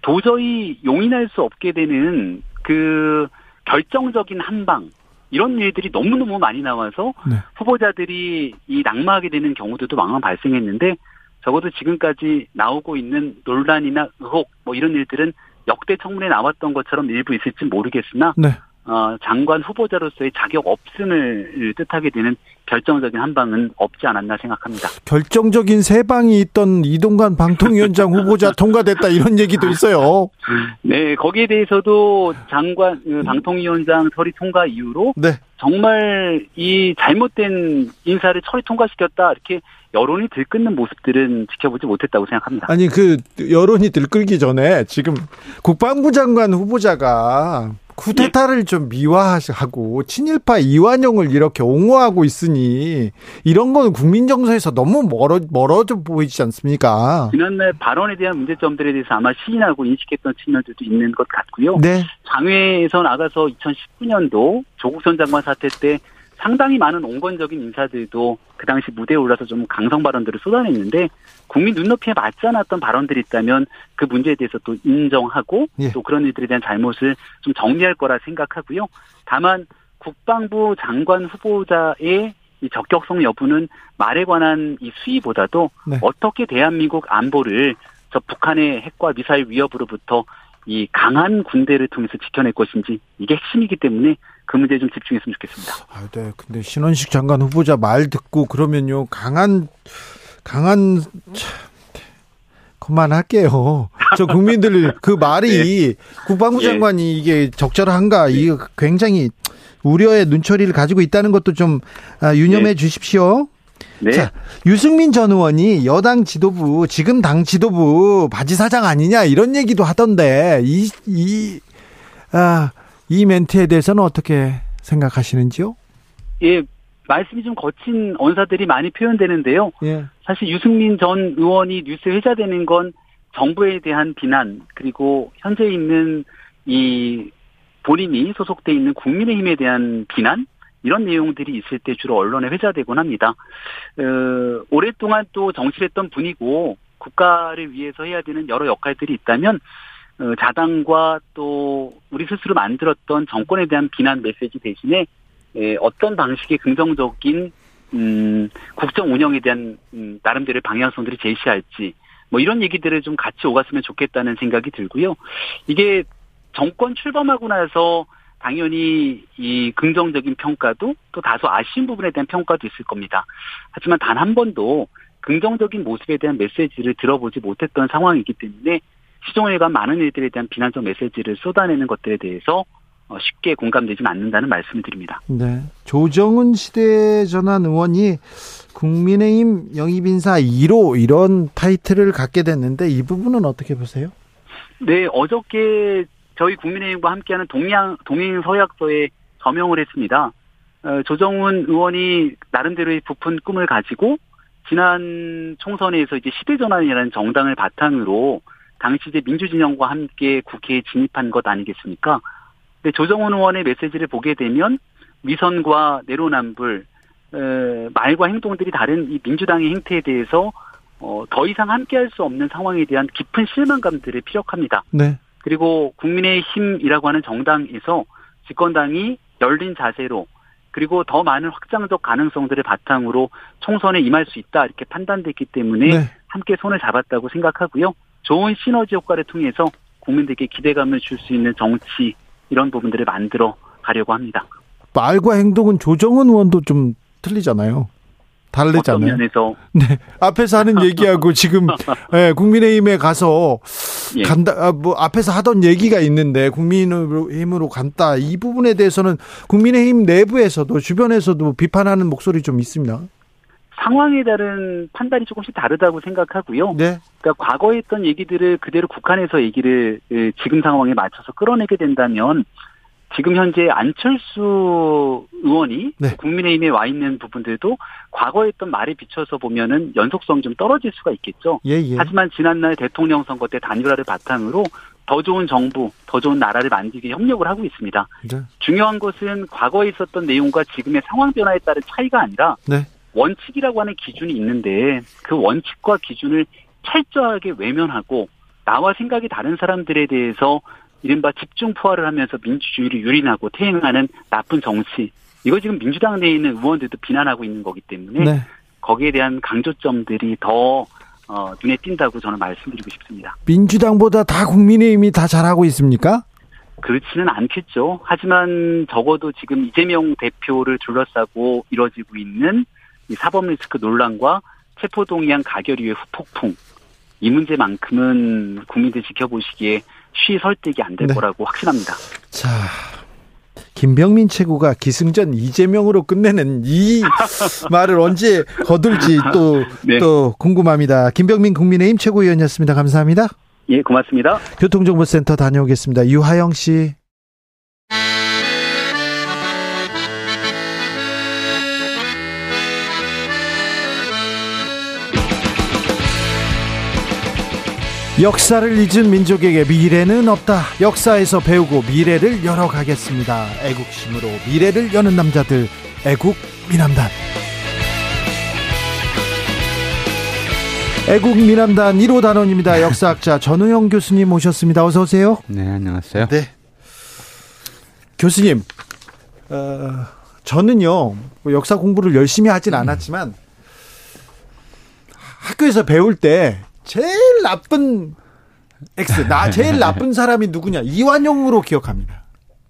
도저히 용인할 수 없게 되는 그 결정적인 한방 이런 일들이 너무너무 많이 나와서 네. 후보자들이 이 낙마하게 되는 경우들도 많아 발생했는데 적어도 지금까지 나오고 있는 논란이나 의혹 뭐 이런 일들은 역대 청문회 나왔던 것처럼 일부 있을지 모르겠으나 네. 어, 장관 후보자로서의 자격 없음을 뜻하게 되는 결정적인 한 방은 없지 않았나 생각합니다. 결정적인 세 방이 있던 이동관 방통위원장 후보자 통과됐다 이런 얘기도 있어요. 네, 거기에 대해서도 장관 그 방통위원장 처리 통과 이후로 네. 정말 이 잘못된 인사를 처리 통과시켰다 이렇게 여론이 들끓는 모습들은 지켜보지 못했다고 생각합니다. 아니 그 여론이 들끓기 전에 지금 국방부 장관 후보자가 쿠데타를 네. 좀 미화하고 친일파 이완용을 이렇게 옹호하고 있으니 이런 거는 국민 정서에서 너무 멀어 멀어져 보이지 않습니까? 지난날 발언에 대한 문제점들에 대해서 아마 시인하고 인식했던 측면들도 있는 것 같고요. 네. 장외에서 나가서 2019년도 조국 전 장관 사태 때 상당히 많은 온건적인 인사들도 그 당시 무대에 올라서 좀 강성 발언들을 쏟아냈는데 국민 눈높이에 맞지 않았던 발언들이 있다면 그 문제에 대해서 또 인정하고 예. 또 그런 일들에 대한 잘못을 좀 정리할 거라 생각하고요. 다만 국방부 장관 후보자의 이 적격성 여부는 말에 관한 이 수위보다도 네. 어떻게 대한민국 안보를 저 북한의 핵과 미사일 위협으로부터 이 강한 군대를 통해서 지켜낼 것인지 이게 핵심이기 때문에 그 문제에 좀 집중했으면 좋겠습니다. 아, 네. 근데 신원식 장관 후보자 말 듣고 그러면요 강한 강한 그만할게요. 저 국민들 그 말이 네. 국방부 예. 장관이 이게 적절한가 이게 굉장히 우려의 눈초리를 가지고 있다는 것도 좀 아, 유념해 네. 주십시오. 네. 자, 유승민 전 의원이 여당 지도부, 지금 당 지도부 바지 사장 아니냐 이런 얘기도 하던데 이, 이, 아, 이 멘트에 대해서는 어떻게 생각하시는지요? 예, 말씀이 좀 거친 언사들이 많이 표현되는데요. 예. 사실 유승민 전 의원이 뉴스에 회자되는 건 정부에 대한 비난 그리고 현재 있는 이 본인이 소속돼 있는 국민의힘에 대한 비난 이런 내용들이 있을 때 주로 언론에 회자되곤 합니다. 어, 오랫동안 또 정치를 했던 분이고 국가를 위해서 해야 되는 여러 역할들이 있다면 어, 자당과 또 우리 스스로 만들었던 정권에 대한 비난 메시지 대신에 예, 어떤 방식의 긍정적인 음, 국정 운영에 대한 음, 나름대로의 방향성들을 제시할지 뭐 이런 얘기들을 좀 같이 오갔으면 좋겠다는 생각이 들고요. 이게 정권 출범하고 나서 당연히 이 긍정적인 평가도 또 다소 아쉬운 부분에 대한 평가도 있을 겁니다. 하지만 단 한 번도 긍정적인 모습에 대한 메시지를 들어보지 못했던 상황이기 때문에 시종일관 많은 일들에 대한 비난적 메시지를 쏟아내는 것들에 대해서 어, 쉽게 공감되지는 않는다는 말씀을 드립니다. 네. 조정은 시대 전환 의원이 국민의힘 영입인사 1호 이런 타이틀을 갖게 됐는데 이 부분은 어떻게 보세요? 네, 어저께 저희 국민의힘과 함께하는 동양 동행 서약서에 서명을 했습니다. 어, 조정훈 의원이 나름대로의 부푼 꿈을 가지고 지난 총선에서 이제 시대전환이라는 정당을 바탕으로 당시 이제 민주진영과 함께 국회에 진입한 것 아니겠습니까? 근데 조정훈 의원의 메시지를 보게 되면 위선과 내로남불, 에, 말과 행동들이 다른 이 민주당의 행태에 대해서 어, 더 이상 함께할 수 없는 상황에 대한 깊은 실망감들을 피력합니다. 네. 그리고 국민의힘이라고 하는 정당에서 집권당이 열린 자세로 그리고 더 많은 확장적 가능성들을 바탕으로 총선에 임할 수 있다 이렇게 판단됐기 때문에 네. 함께 손을 잡았다고 생각하고요. 좋은 시너지 효과를 통해서 국민들께 기대감을 줄 수 있는 정치 이런 부분들을 만들어 가려고 합니다. 말과 행동은 조정은 의원도 좀 틀리잖아요. 다르잖아요. 네. 앞에서 하는 얘기하고 지금 예, 국민의힘에 가서 예. 간다 아, 뭐 앞에서 하던 얘기가 있는데 국민의힘으로 간다. 이 부분에 대해서는 국민의힘 내부에서도 주변에서도 비판하는 목소리 좀 있습니다. 상황에 따른 판단이 조금씩 다르다고 생각하고요. 네. 그러니까 과거에 했던 얘기들을 그대로 국한해서 얘기를 에, 지금 상황에 맞춰서 끌어내게 된다면 지금 현재 안철수 의원이 네. 국민의힘에 와 있는 부분들도 과거에 했던 말에 비춰서 보면은 연속성이 좀 떨어질 수가 있겠죠. 예, 예. 하지만 지난날 대통령 선거 때 단일화를 바탕으로 더 좋은 정부, 더 좋은 나라를 만들기 협력을 하고 있습니다. 네. 중요한 것은 과거에 있었던 내용과 지금의 상황 변화에 따른 차이가 아니라 네. 원칙이라고 하는 기준이 있는데 그 원칙과 기준을 철저하게 외면하고 나와 생각이 다른 사람들에 대해서 이른바 집중 포화를 하면서 민주주의를 유린하고 퇴행하는 나쁜 정치. 이거 지금 민주당 내에 있는 의원들도 비난하고 있는 거기 때문에 네. 거기에 대한 강조점들이 더 어, 눈에 띈다고 저는 말씀드리고 싶습니다. 민주당보다 다 국민의힘이 다 잘하고 있습니까? 그렇지는 않겠죠. 하지만 적어도 지금 이재명 대표를 둘러싸고 이뤄지고 있는 이 사법 리스크 논란과 체포동의안 가결 이후의 후폭풍 이 문제만큼은 국민들 지켜보시기에 쉬 설득이 안될 네. 거라고 확신합니다. 자, 김병민 최고가 기승전 이재명으로 끝내는 이 말을 언제 거둘지 또, 네. 또 궁금합니다. 김병민 국민의힘 최고위원이었습니다. 감사합니다. 예, 고맙습니다. 교통정보센터 다녀오겠습니다. 유하영 씨. 역사를 잊은 민족에게 미래는 없다. 역사에서 배우고 미래를 열어가겠습니다. 애국심으로 미래를 여는 남자들, 애국 미남단. 애국 미남단 1호 단원입니다. 역사학자 전우영 교수님 모셨습니다. 어서 오세요. 네, 안녕하세요. 네. 교수님, 어, 저는요, 뭐 역사 공부를 열심히 하진 않았지만, 학교에서 배울 때, 제일 나쁜 X, 나, 제일 나쁜 사람이 누구냐, 이완용으로 기억합니다.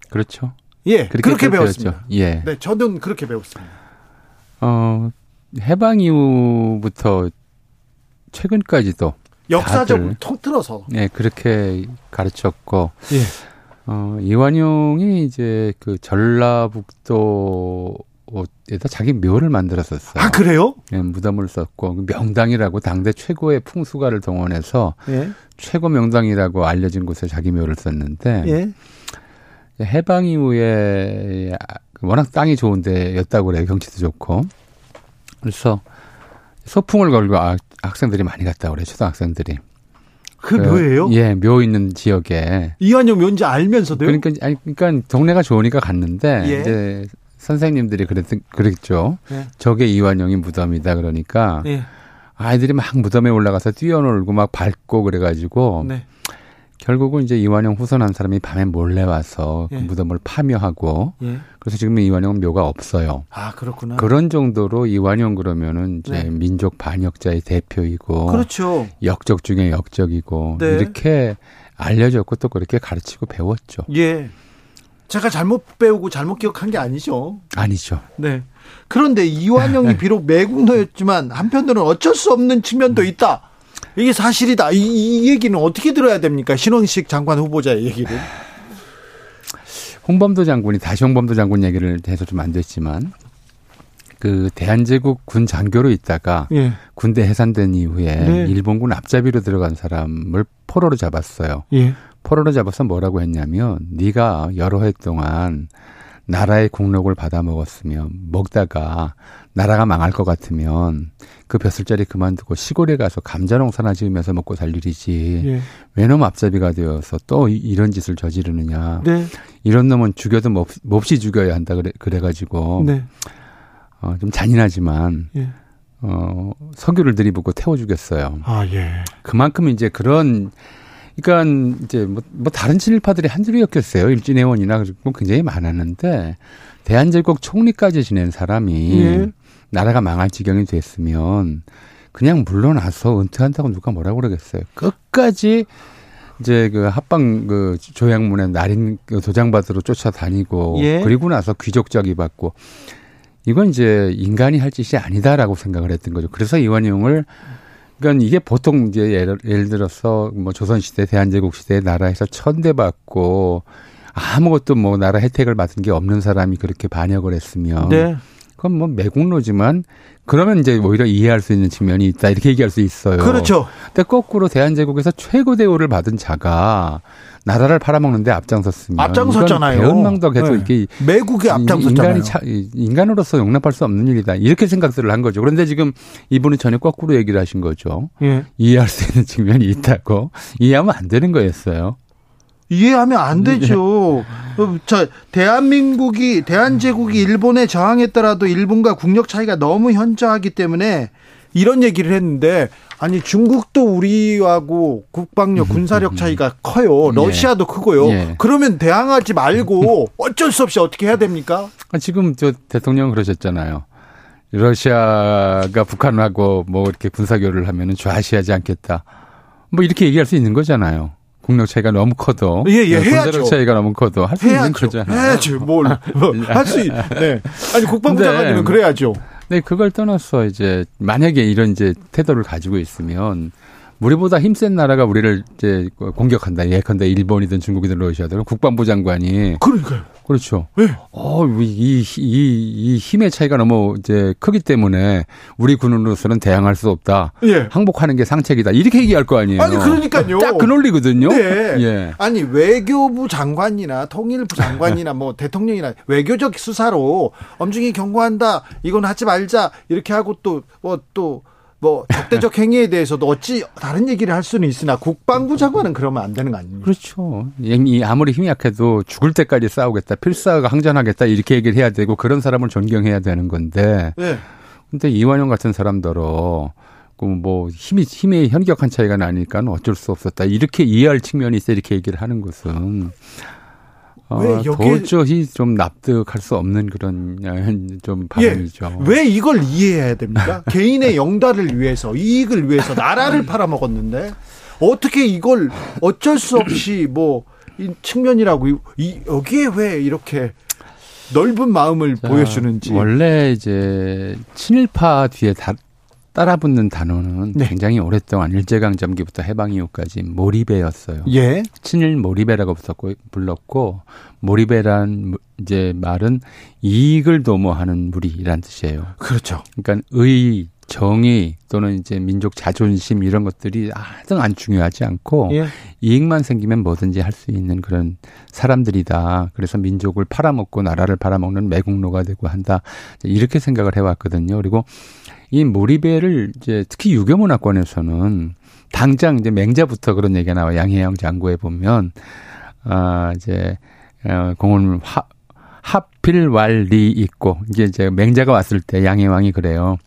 그렇죠. 예, 그렇게, 배웠습니다. 배웠죠. 예. 네, 저는 그렇게 배웠습니다. 어, 해방 이후부터 최근까지도 역사적으로 통틀어서. 예, 그렇게 가르쳤고 예. 어, 이완용이 이제 그 전라북도 에다 자기 묘를 만들었었어요. 아, 그래요? 예, 무덤을 썼고 그 명당이라고 당대 최고의 풍수가를 동원해서 예, 최고 명당이라고 알려진 곳에 자기 묘를 썼는데 예. 해방 이후에 워낙 땅이 좋은 데였다고 그래요. 경치도 좋고. 그래서 소풍을 걸고 아- 학생들이 많이 갔다고 그래요. 초등학생들이. 그 묘예요? 예, 묘 있는 지역에. 이완용 묘인지 알면서도요? 그러니까 아니 그러니까 동네가 좋으니까 갔는데 예. 이제 선생님들이 그랬 그랬죠. 예. 저게 이완용이 무덤이다 그러니까 예. 아이들이 막 무덤에 올라가서 뛰어놀고 막 밟고 그래가지고 네. 결국은 이제 이완용 후손한 사람이 밤에 몰래 와서 그 예. 무덤을 파묘하고 예. 그래서 지금 이완용 묘가 없어요. 아, 그렇구나. 그런 정도로 이완용 그러면은 이제 네. 민족 반역자의 대표이고 그렇죠. 역적 중에 역적이고 네. 이렇게 알려졌고 또 그렇게 가르치고 배웠죠. 예. 제가 잘못 배우고 잘못 기억한 게 아니죠. 아니죠. 네. 그런데 이완영이 비록 매국노였지만 한편으로는 어쩔 수 없는 측면도 있다. 이게 사실이다. 이, 이 얘기는 어떻게 들어야 됩니까? 신원식 장관 후보자의 얘기를. 홍범도 장군이 다시 홍범도 장군 얘기를 해서 좀 안 됐지만 그 대한제국 군 장교로 있다가 예. 군대 해산된 이후에 네. 일본군 앞잡이로 들어간 사람을 포로로 잡았어요. 예. 포로로 잡아서 뭐라고 했냐면 네가 여러 해 동안 나라의 국록을 받아 먹었으면 먹다가 나라가 망할 것 같으면 그 벼슬 자리 그만두고 시골에 가서 감자 농사나 지으면서 먹고 살 일이지 예. 왜놈 앞잡이가 되어서 또 이런 짓을 저지르느냐 네. 이런 놈은 죽여도 몹, 시 죽여야 한다 그래 그래가지고 네. 어, 좀 잔인하지만 예. 어, 석유를 들이붓고 태워 죽였어요. 아 예. 그만큼 이제 그런 그러니까 이제 뭐, 뭐 다른 친일파들이 한둘이었겠어요. 일진회원이나 뭐 굉장히 많았는데 대한제국 총리까지 지낸 사람이 예. 나라가 망할 지경이 됐으면 그냥 물러나서 은퇴한다고 누가 뭐라고 그러겠어요. 끝까지 이제 그 합방 그 조약문에 날인 그 도장 받으러 쫓아다니고 예. 그리고 나서 귀족작이 받고 이건 이제 인간이 할 짓이 아니다라고 생각을 했던 거죠. 그래서 이완용을 그러니까 이게 보통 이제 예를, 예를 들어서 뭐 조선시대, 대한제국 시대 나라에서 천대받고 아무것도 뭐 나라 혜택을 받은 게 없는 사람이 그렇게 반역을 했으면 네. 그건 뭐 매국노지만 그러면 이제 오히려 이해할 수 있는 측면이 있다 이렇게 얘기할 수 있어요. 그렇죠. 근데 거꾸로 대한제국에서 최고 대우를 받은 자가 나라를 팔아먹는데 앞장섰으면 앞장섰잖아요. 배은망도 계속 네. 이렇게 매국이 앞장섰잖아요. 인간이 차, 인간으로서 용납할 수 없는 일이다 이렇게 생각들을 한 거죠. 그런데 지금 이분은 전혀 거꾸로 얘기를 하신 거죠. 예. 이해할 수 있는 측면이 있다고 이해하면 안 되는 거였어요. 이해하면 안 되죠. 네. 자, 대한민국이 대한제국이 일본에 저항했더라도 일본과 국력 차이가 너무 현저하기 때문에 이런 얘기를 했는데 아니 중국도 우리하고 국방력 군사력 차이가 커요. 예. 러시아도 예. 크고요. 예. 그러면 대항하지 말고 어쩔 수 없이 어떻게 해야 됩니까? 아, 지금 저 대통령 그러셨잖아요. 러시아가 북한하고 뭐 이렇게 군사교류를 하면은 좌시하지 않겠다. 뭐 이렇게 얘기할 수 있는 거잖아요. 국력 차이가 너무 커도 예, 예, 해야죠. 차이가 너무 커도 할 수 있는 거잖아요. 해야죠. 뭘 할수 네. 아니 국방부 장관님은 그래야죠. 네, 그걸 떠나서 이제 만약에 이런 이제 태도를 가지고 있으면 우리보다 힘센 나라가 우리를 이제 공격한다. 예컨대 일본이든 중국이든 러시아든 국방부 장관이 그러니까요. 그렇죠. 네. 어, 이, 이, 이 힘의 차이가 너무 이제 크기 때문에 우리 군으로서는 대항할 수 없다. 예. 항복하는 게 상책이다. 이렇게 얘기할 거 아니에요. 아니, 그러니까요. 딱 그 논리거든요. 네. 예. 아니, 외교부 장관이나 통일부 장관이나 뭐 대통령이나 외교적 수사로 엄중히 경고한다. 이건 하지 말자. 이렇게 하고 또, 뭐 또, 뭐 적대적 행위에 대해서도 어찌 다른 얘기를 할 수는 있으나 국방부 장관은 그러면 안 되는 거 아닙니까? 그렇죠. 아무리 힘이 약해도 죽을 때까지 싸우겠다, 필사가 항전하겠다 이렇게 얘기를 해야 되고 그런 사람을 존경해야 되는 건데. 네. 근데 이완용 같은 사람들어 뭐 힘이 힘의 현격한 차이가 나니까 어쩔 수 없었다 이렇게 이해할 측면이 있어 이렇게 얘기를 하는 것은 왜 어, 여기 도저히 좀 납득할 수 없는 그런 좀 발언이죠. 예, 왜 이걸 이해해야 됩니까? 개인의 영달을 위해서 이익을 위해서 나라를 팔아먹었는데 어떻게 이걸 어쩔 수 없이 뭐이 측면이라고 이 여기에 왜 이렇게 넓은 마음을 자, 보여주는지 원래 이제 친일파 뒤에 다, 따라붙는 단어는 네. 굉장히 오랫동안 일제강점기부터 해방 이후까지 몰입배였어요. 예. 친일 몰입배라고 붙었고 불렀고 몰입배란 이제 말은 이익을 도모하는 무리란 뜻이에요. 그렇죠. 그러니까 의, 정의 또는 이제 민족 자존심 이런 것들이 하등 안 중요하지 않고 예. 이익만 생기면 뭐든지 할 수 있는 그런 사람들이다. 그래서 민족을 팔아먹고 나라를 팔아먹는 매국노가 되고 한다. 이렇게 생각을 해왔거든요. 그리고 이 몰입배를 이제 특히 유교 문화권에서는 당장 이제 맹자부터 그런 얘기가 나와 양해영 장구에 보면 아 이제 어 공은 화 하필 왈리 있고 이제 이제 맹자가 왔을 때 양해왕이 그래요.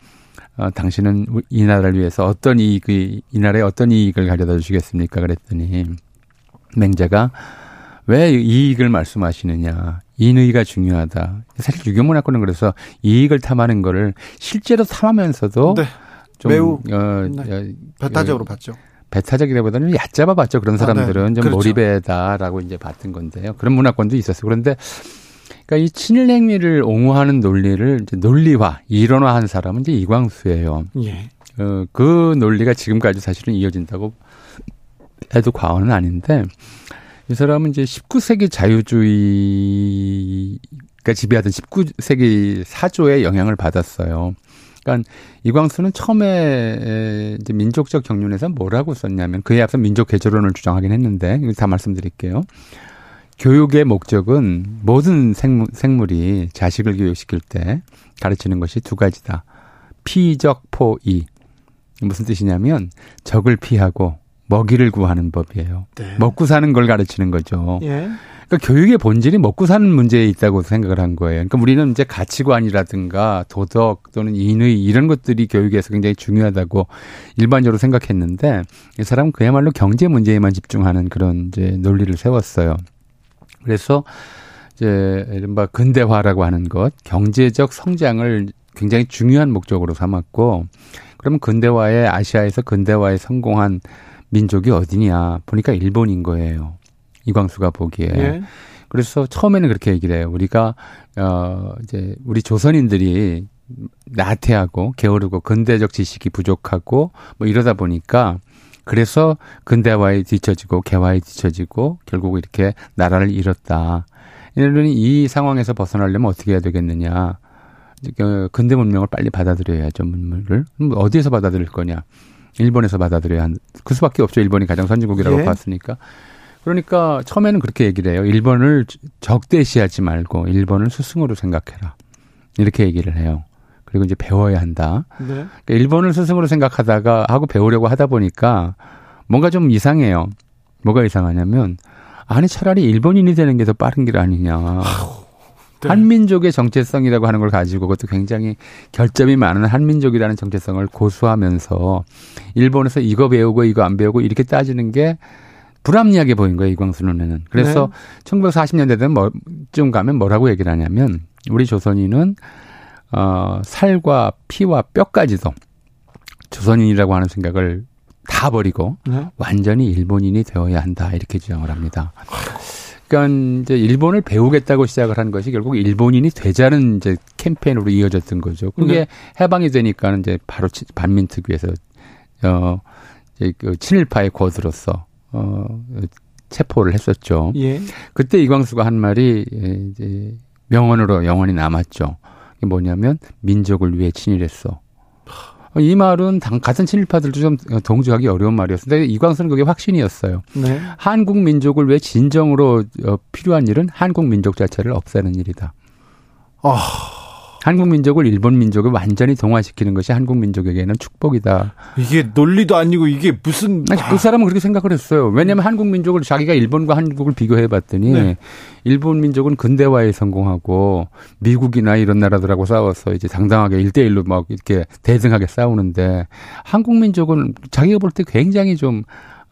어, 당신은 이 나라를 위해서 어떤 이익이 이 나라에 어떤 이익을 가져다 주시겠습니까? 그랬더니 맹자가 왜 이익을 말씀하시느냐? 인의가 중요하다. 사실 유교 문화권은 그래서 이익을 탐하는 거를 실제로 탐하면서도 네. 좀 매우 어, 네. 어, 배타적으로 어, 봤죠. 배타적이라보다는 얕잡아 봤죠. 그런 사람들은 아, 네. 좀 그렇죠. 몰입해다라고 이제 봤던 건데요. 그런 문화권도 있었어요. 그런데 그러니까 이 친일 행위를 옹호하는 논리를 이제 논리화, 이론화한 사람은 이제 이광수예요. 예. 어, 그 논리가 지금까지 사실은 이어진다고 해도 과언은 아닌데 이 사람은 이제 19세기 자유주의가 지배하던 19세기 사조의 영향을 받았어요. 그러니까 이광수는 처음에 이제 민족적 경륜에서 뭐라고 썼냐면 그에 앞서 민족 개조론을 주장하긴 했는데 다 말씀드릴게요. 교육의 목적은 모든 생물, 생물이 자식을 교육시킬 때 가르치는 것이 두 가지다. 피적 포이. 무슨 뜻이냐면 적을 피하고 먹이를 구하는 법이에요. 네. 먹고 사는 걸 가르치는 거죠. 예. 그러니까 교육의 본질이 먹고 사는 문제에 있다고 생각을 한 거예요. 그러니까 우리는 이제 가치관이라든가 도덕 또는 인의 이런 것들이 교육에서 굉장히 중요하다고 일반적으로 생각했는데 이 사람은 그야말로 경제 문제에만 집중하는 그런 이제 논리를 세웠어요. 그래서 이제 이른바 근대화라고 하는 것, 경제적 성장을 굉장히 중요한 목적으로 삼았고, 그러면 근대화에 아시아에서 근대화에 성공한 민족이 어디냐 보니까 일본인 거예요. 이광수가 보기에. 예. 그래서 처음에는 그렇게 얘기를 해요. 우리가 어 이제 우리 조선인들이 나태하고 게으르고 근대적 지식이 부족하고 뭐 이러다 보니까 그래서 근대화에 뒤처지고 개화에 뒤처지고 결국 이렇게 나라를 잃었다. 이러니 이 상황에서 벗어나려면 어떻게 해야 되겠느냐. 그 근대 문명을 빨리 받아들여야죠, 문물을. 어디에서 받아들일 거냐. 일본에서 받아들여야 한, 그 수밖에 없죠. 일본이 가장 선진국이라고 예. 봤으니까. 그러니까 처음에는 그렇게 얘기를 해요. 일본을 적대시하지 말고 일본을 스승으로 생각해라. 이렇게 얘기를 해요. 그리고 이제 배워야 한다. 네. 그러니까 일본을 스승으로 생각하다가 하고 배우려고 하다 보니까 뭔가 좀 이상해요. 뭐가 이상하냐면 아니 차라리 일본인이 되는 게 더 빠른 길 아니냐. 네. 한민족의 정체성이라고 하는 걸 가지고 그것도 굉장히 결점이 많은 한민족이라는 정체성을 고수하면서 일본에서 이거 배우고 이거 안 배우고 이렇게 따지는 게 불합리하게 보인 거예요, 이광수 눈에는. 그래서 네. 1940년대 뭐쯤 가면 뭐라고 얘기를 하냐면 우리 조선인은 어, 살과 피와 뼈까지도 조선인이라고 하는 생각을 다 버리고 네. 완전히 일본인이 되어야 한다 이렇게 주장을 합니다. 그러니까 이제 일본을 배우겠다고 시작을 한 것이 결국 일본인이 되자는 이제 캠페인으로 이어졌던 거죠. 그게 네. 해방이 되니까는 이제 바로 반민특위에서 어 이제 그 친일파의 거드로서 어 체포를 했었죠. 예. 그때 이광수가 한 말이 이제 명언으로 영원히 남았죠. 뭐냐면 민족을 위해 친일했어. 이 말은 당, 같은 친일파들도 좀 동조하기 어려운 말이었는데 이광수는 그게 확신이었어요. 네. 한국 민족을 위해 진정으로 어, 필요한 일은 한국 민족 자체를 없애는 일이다. 아. 한국 민족을 일본 민족을 완전히 동화시키는 것이 한국 민족에게는 축복이다. 이게 논리도 아니고 이게 무슨 아니, 그 사람은 그렇게 생각을 했어요. 왜냐하면 한국 민족을 자기가 일본과 한국을 비교해 봤더니 네. 일본 민족은 근대화에 성공하고 미국이나 이런 나라들하고 싸워서 이제 당당하게 일대일로막 이렇게 대등하게 싸우는데 한국 민족은 자기가 볼 때 굉장히 좀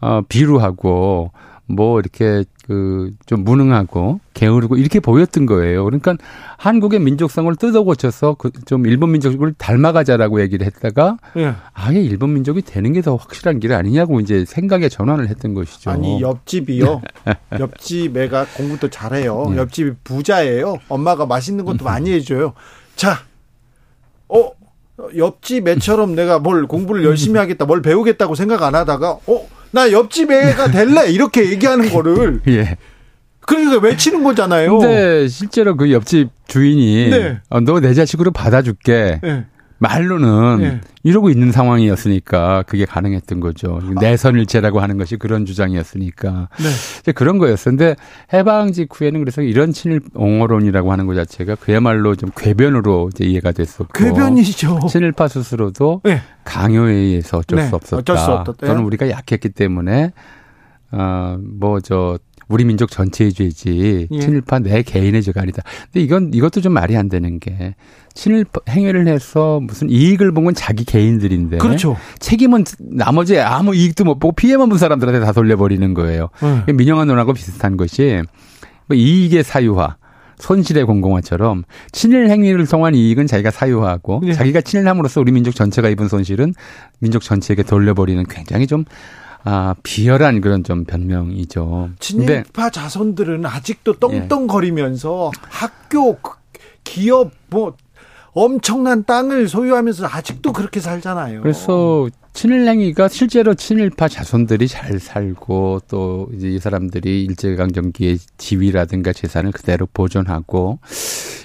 어, 비루하고 뭐 이렇게 그 좀 무능하고 게으르고 이렇게 보였던 거예요. 그러니까 한국의 민족성을 뜯어 고쳐서 그 좀 일본 민족을 닮아가자라고 얘기를 했다가 예. 아예 일본 민족이 되는 게 더 확실한 길 아니냐고 이제 생각의 전환을 했던 것이죠. 아니 옆집이요. 옆집 애가 공부도 잘해요. 네. 옆집이 부자예요. 엄마가 맛있는 것도 많이 해줘요. 자, 어 옆집 애처럼 내가 뭘 공부를 열심히 하겠다, 뭘 배우겠다고 생각 안 하다가 어. 나 옆집 애가 될래 이렇게 얘기하는 거를 예. 그러니까 외치는 거잖아요. 근데 실제로 그 옆집 주인이 네. 어, 너내 자식으로 받아줄게. 네. 말로는 네. 이러고 있는 상황이었으니까 그게 가능했던 거죠. 내선일체라고 하는 것이 그런 주장이었으니까. 네. 이제 그런 거였었는데 해방 직후에는 그래서 이런 친일 옹호론이라고 하는 것 자체가 그야말로 좀 궤변으로 이제 이해가 됐었고. 궤변이죠. 친일파 스스로도 네. 강요에 의해서 어쩔 네. 수 없었다. 어쩔 수 없다. 저는 우리가 약했기 때문에 어뭐저 우리 민족 전체의 죄지 예. 친일파 내 개인의 죄가 아니다. 근데 이건 이것도 좀 말이 안 되는 게 친일 행위를 해서 무슨 이익을 본 건 자기 개인들인데 그렇죠. 책임은 나머지 아무 이익도 못 보고 피해만 본 사람들한테 다 돌려버리는 거예요. 네. 민영환 논하고 비슷한 것이 뭐 이익의 사유화 손실의 공공화처럼 친일 행위를 통한 이익은 자기가 사유화하고 네. 자기가 친일함으로써 우리 민족 전체가 입은 손실은 민족 전체에게 돌려버리는 굉장히 좀 아, 비열한 그런 좀 변명이죠. 친일파 자손들은 아직도 떵떵거리면서 예. 학교, 기업, 뭐, 엄청난 땅을 소유하면서 아직도 그렇게 살잖아요. 그래서 친일냉이가 실제로 친일파 자손들이 잘 살고 또 이제 이 사람들이 일제강점기의 지위라든가 재산을 그대로 보존하고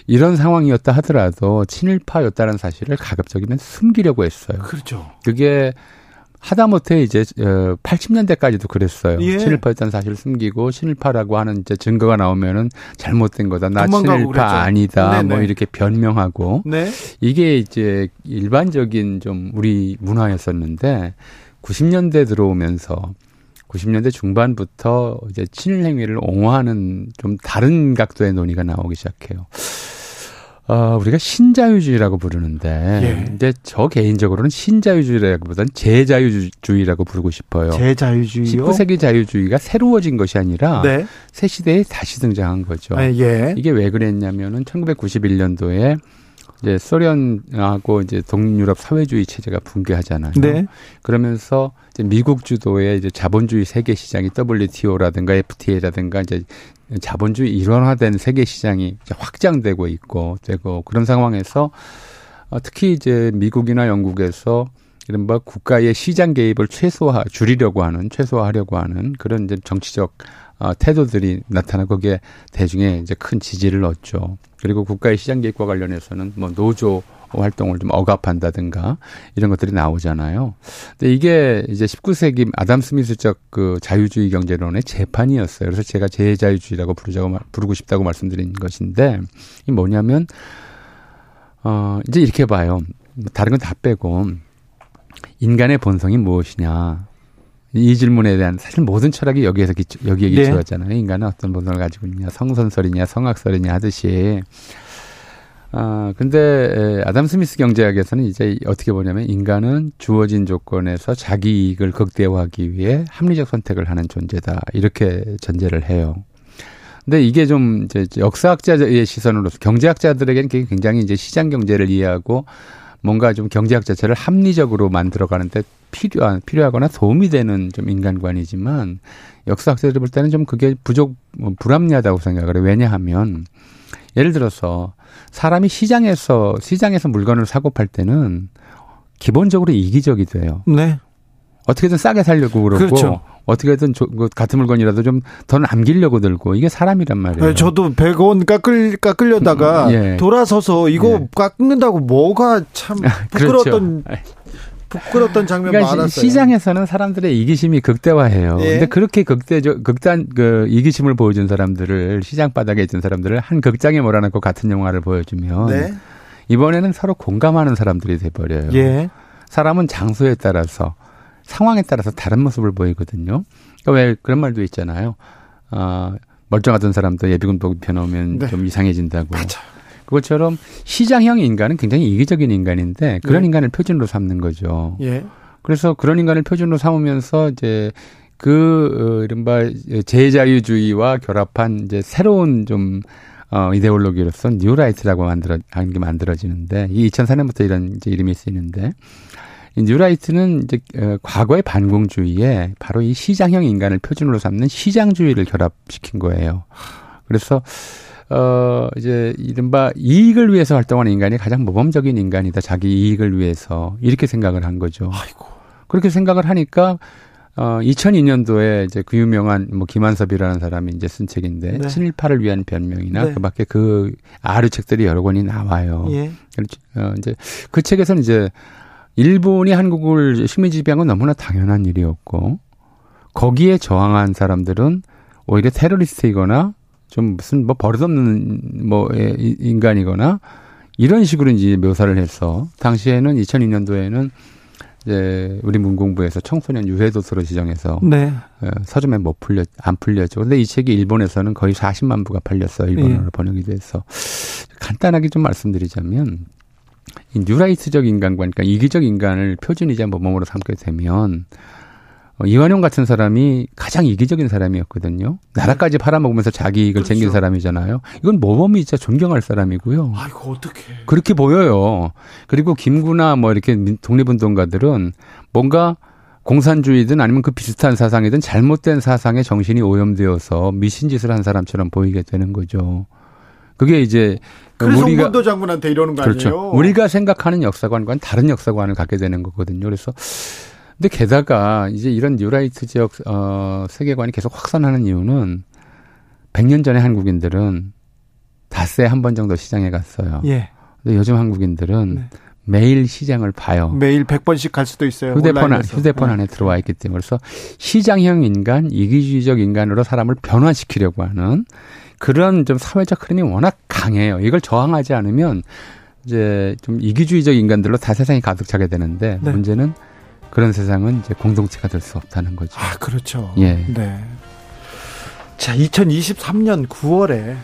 이런 상황이었다 하더라도 친일파였다는 사실을 가급적이면 숨기려고 했어요. 그렇죠. 그게 하다못해 이제 80년대까지도 어, 그랬어요. 예. 친일파였다는 사실을 숨기고 친일파라고 하는 이제 증거가 나오면은 잘못된 거다. 나 친일파. 아니다. 네네. 뭐 네. 이렇게 변명하고 네. 이게 이제 일반적인 좀 우리 문화였었는데 90년대 들어오면서 90년대 중반부터 이제 친일 행위를 옹호하는 좀 다른 각도의 논의가 나오기 시작해요. 어, 우리가 신자유주의라고 부르는데 예. 이제 저 개인적으로는 신자유주의라기보다는 제자유주의라고 부르고 싶어요. 제자유주의요? 19세기 자유주의가 새로워진 것이 아니라 네. 새 시대에 다시 등장한 거죠. 아, 예. 이게 왜 그랬냐면은 1991년도에 이제 소련하고 이제 동유럽 사회주의 체제가 붕괴하잖아요. 네. 그러면서 이제 미국 주도의 이제 자본주의 세계 시장이 WTO라든가 FTA라든가 이제 자본주의 일원화된 세계 시장이 확장되고 있고 되고 그런 상황에서 어, 특히 이제 미국이나 영국에서 이른바 국가의 시장 개입을 최소화 줄이려고 하는 최소화하려고 하는 그런 이제 정치적 어, 태도들이 나타나고 거기에 대중의 이제 큰 지지를 얻죠. 그리고 국가의 시장 개입과 관련해서는 뭐 노조 활동을 좀 억압한다든가 이런 것들이 나오잖아요. 근데 이게 이제 19세기 아담 스미스적 그 자유주의 경제론의 재판이었어요. 그래서 제가 제자유주의라고 부르자고 부르고 싶다고 말씀드린 것인데 이 뭐냐면 어 이제 이렇게 봐요. 다른 건 다 빼고 인간의 본성이 무엇이냐. 이 질문에 대한 사실 모든 철학이 여기에서 기초, 여기에 네. 기초하잖아요. 인간은 어떤 본성을 가지고 있냐, 성선설이냐, 성악설이냐 하듯이 아, 근데 아담 스미스 경제학에서는 이제 어떻게 보냐면 인간은 주어진 조건에서 자기 이익을 극대화하기 위해 합리적 선택을 하는 존재다. 이렇게 전제를 해요. 근데 이게 좀 이제 역사학자의 시선으로서 경제학자들에게는 굉장히 이제 시장 경제를 이해하고 뭔가 좀 경제학 자체를 합리적으로 만들어 가는데 필요한 필요하거나 도움이 되는 좀 인간관이지만 역사학자들 볼 때는 좀 그게 부족 뭐 불합리하다고 생각을 해요. 왜냐하면 예를 들어서 사람이 시장에서 시장에서 물건을 사고 팔 때는 기본적으로 이기적이 돼요. 네. 어떻게든 싸게 살려고 그러고 그렇죠. 어떻게든 조, 그 같은 물건이라도 좀 더 남기려고 들고 이게 사람이란 말이에요. 네, 저도 100원 깎을 깎으려다가 음, 예. 돌아서서 이거 예. 깎는다고 뭐가 참 그렇죠. 부끄러웠던 그렇죠. 부끄럽던 장면 그러니까 많았어요. 시장에서는 사람들의 이기심이 극대화해요. 예. 근데 그렇게 극대적 극단 그 이기심을 보여준 사람들을 시장 바닥에 있던 사람들을 한 극장에 몰아넣고 같은 영화를 보여주면 네. 이번에는 서로 공감하는 사람들이 돼 버려요. 예. 사람은 장소에 따라서 상황에 따라서 다른 모습을 보이거든요. 그러니까 왜 그런 말도 있잖아요. 아, 멀쩡하던 사람도 예비군 복입해놓으면 네. 좀 이상해진다고. 맞아. 그것처럼 시장형 인간은 굉장히 이기적인 인간인데 그런 네. 인간을 표준으로 삼는 거죠. 예. 그래서 그런 인간을 표준으로 삼으면서 이제 그 어, 이른바 신자유주의와 결합한 이제 새로운 좀 어, 이데올로기로서 뉴라이트라고 만들어 하는 게 만들어지는데 이 2004년부터 이런 이제 이름이 쓰이는데 이 뉴라이트는 이제 어, 과거의 반공주의에 바로 이 시장형 인간을 표준으로 삼는 시장주의를 결합시킨 거예요. 그래서 어, 이제 이른바 이익을 위해서 활동하는 인간이 가장 모범적인 인간이다. 자기 이익을 위해서. 이렇게 생각을 한 거죠. 아이고. 그렇게 생각을 하니까 어, 2002년도에 이제 그 유명한 뭐 김한섭이라는 사람이 이제 쓴 책인데 네. 친일파를 위한 변명이나 네. 그밖에 그 아류 책들이 여러 권이 나와요. 예. 어, 이제 그 책에서는 이제 일본이 한국을 식민 지배한 건 너무나 당연한 일이었고 거기에 저항한 사람들은 오히려 테러리스트이거나 좀 무슨 뭐 버릇없는 뭐 인간이거나 이런 식으로 이제 묘사를 해서 당시에는 2002년도에는 이제 우리 문공부에서 청소년 유해 도서로 지정해서 네. 어, 서점에 못뭐 풀려 안 풀렸죠. 근데 이 책이 일본에서는 거의 40만 부가 팔렸어요. 일본어로 예. 번역이 돼서 간단하게 좀 말씀드리자면 이 뉴라이트적 인간과 그러니까 이기적 인간을 표준이자 모범으로 삼게 되면 어, 이완용 같은 사람이 가장 이기적인 사람이었거든요. 나라까지 팔아먹으면서 자기 이익을 그렇죠. 챙긴 사람이잖아요. 이건 모범이 진짜 존경할 사람이고요. 아이고 어떻게? 그렇게 보여요. 그리고 김구나 뭐 이렇게 독립운동가들은 뭔가 공산주의든 아니면 그 비슷한 사상이든 잘못된 사상에 정신이 오염되어서 미신 짓을 한 사람처럼 보이게 되는 거죠. 그게 이제 그래서 우리가 홍도 장군한테 이러는 거 그렇죠. 아니에요? 우리가 생각하는 역사관과는 다른 역사관을 갖게 되는 거거든요. 그래서 근데 게다가 이제 이런 뉴라이트 지역 어 세계관이 계속 확산하는 이유는 100년 전에 한국인들은 닷새 한 번 정도 시장에 갔어요. 예. 근데 요즘 한국인들은 네. 매일 시장을 봐요. 매일 100번씩 갈 수도 있어요. 휴대폰, 안, 휴대폰 네. 안에 들어와 있기 때문에. 그래서 시장형 인간, 이기주의적 인간으로 사람을 변화시키려고 하는 그런 좀 사회적 흐름이 워낙 강해요. 이걸 저항하지 않으면 이제 좀 이기주의적 인간들로 다 세상이 가득 차게 되는데 네. 문제는 그런 세상은 이제 공동체가 될 수 없다는 거죠. 아, 그렇죠. 예. 네. 자, 2023년 9월에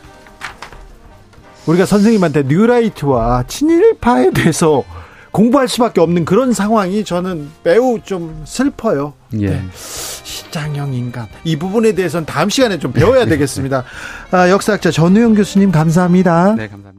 우리가 선생님한테 뉴라이트와 친일파에 대해서 공부할 수밖에 없는 그런 상황이 저는 매우 좀 슬퍼요. 예. 네. 시장형 인간 이 부분에 대해서는 다음 시간에 좀 배워야 되겠습니다. 아, 역사학자 전우영 교수님 감사합니다. 네, 감사합니다.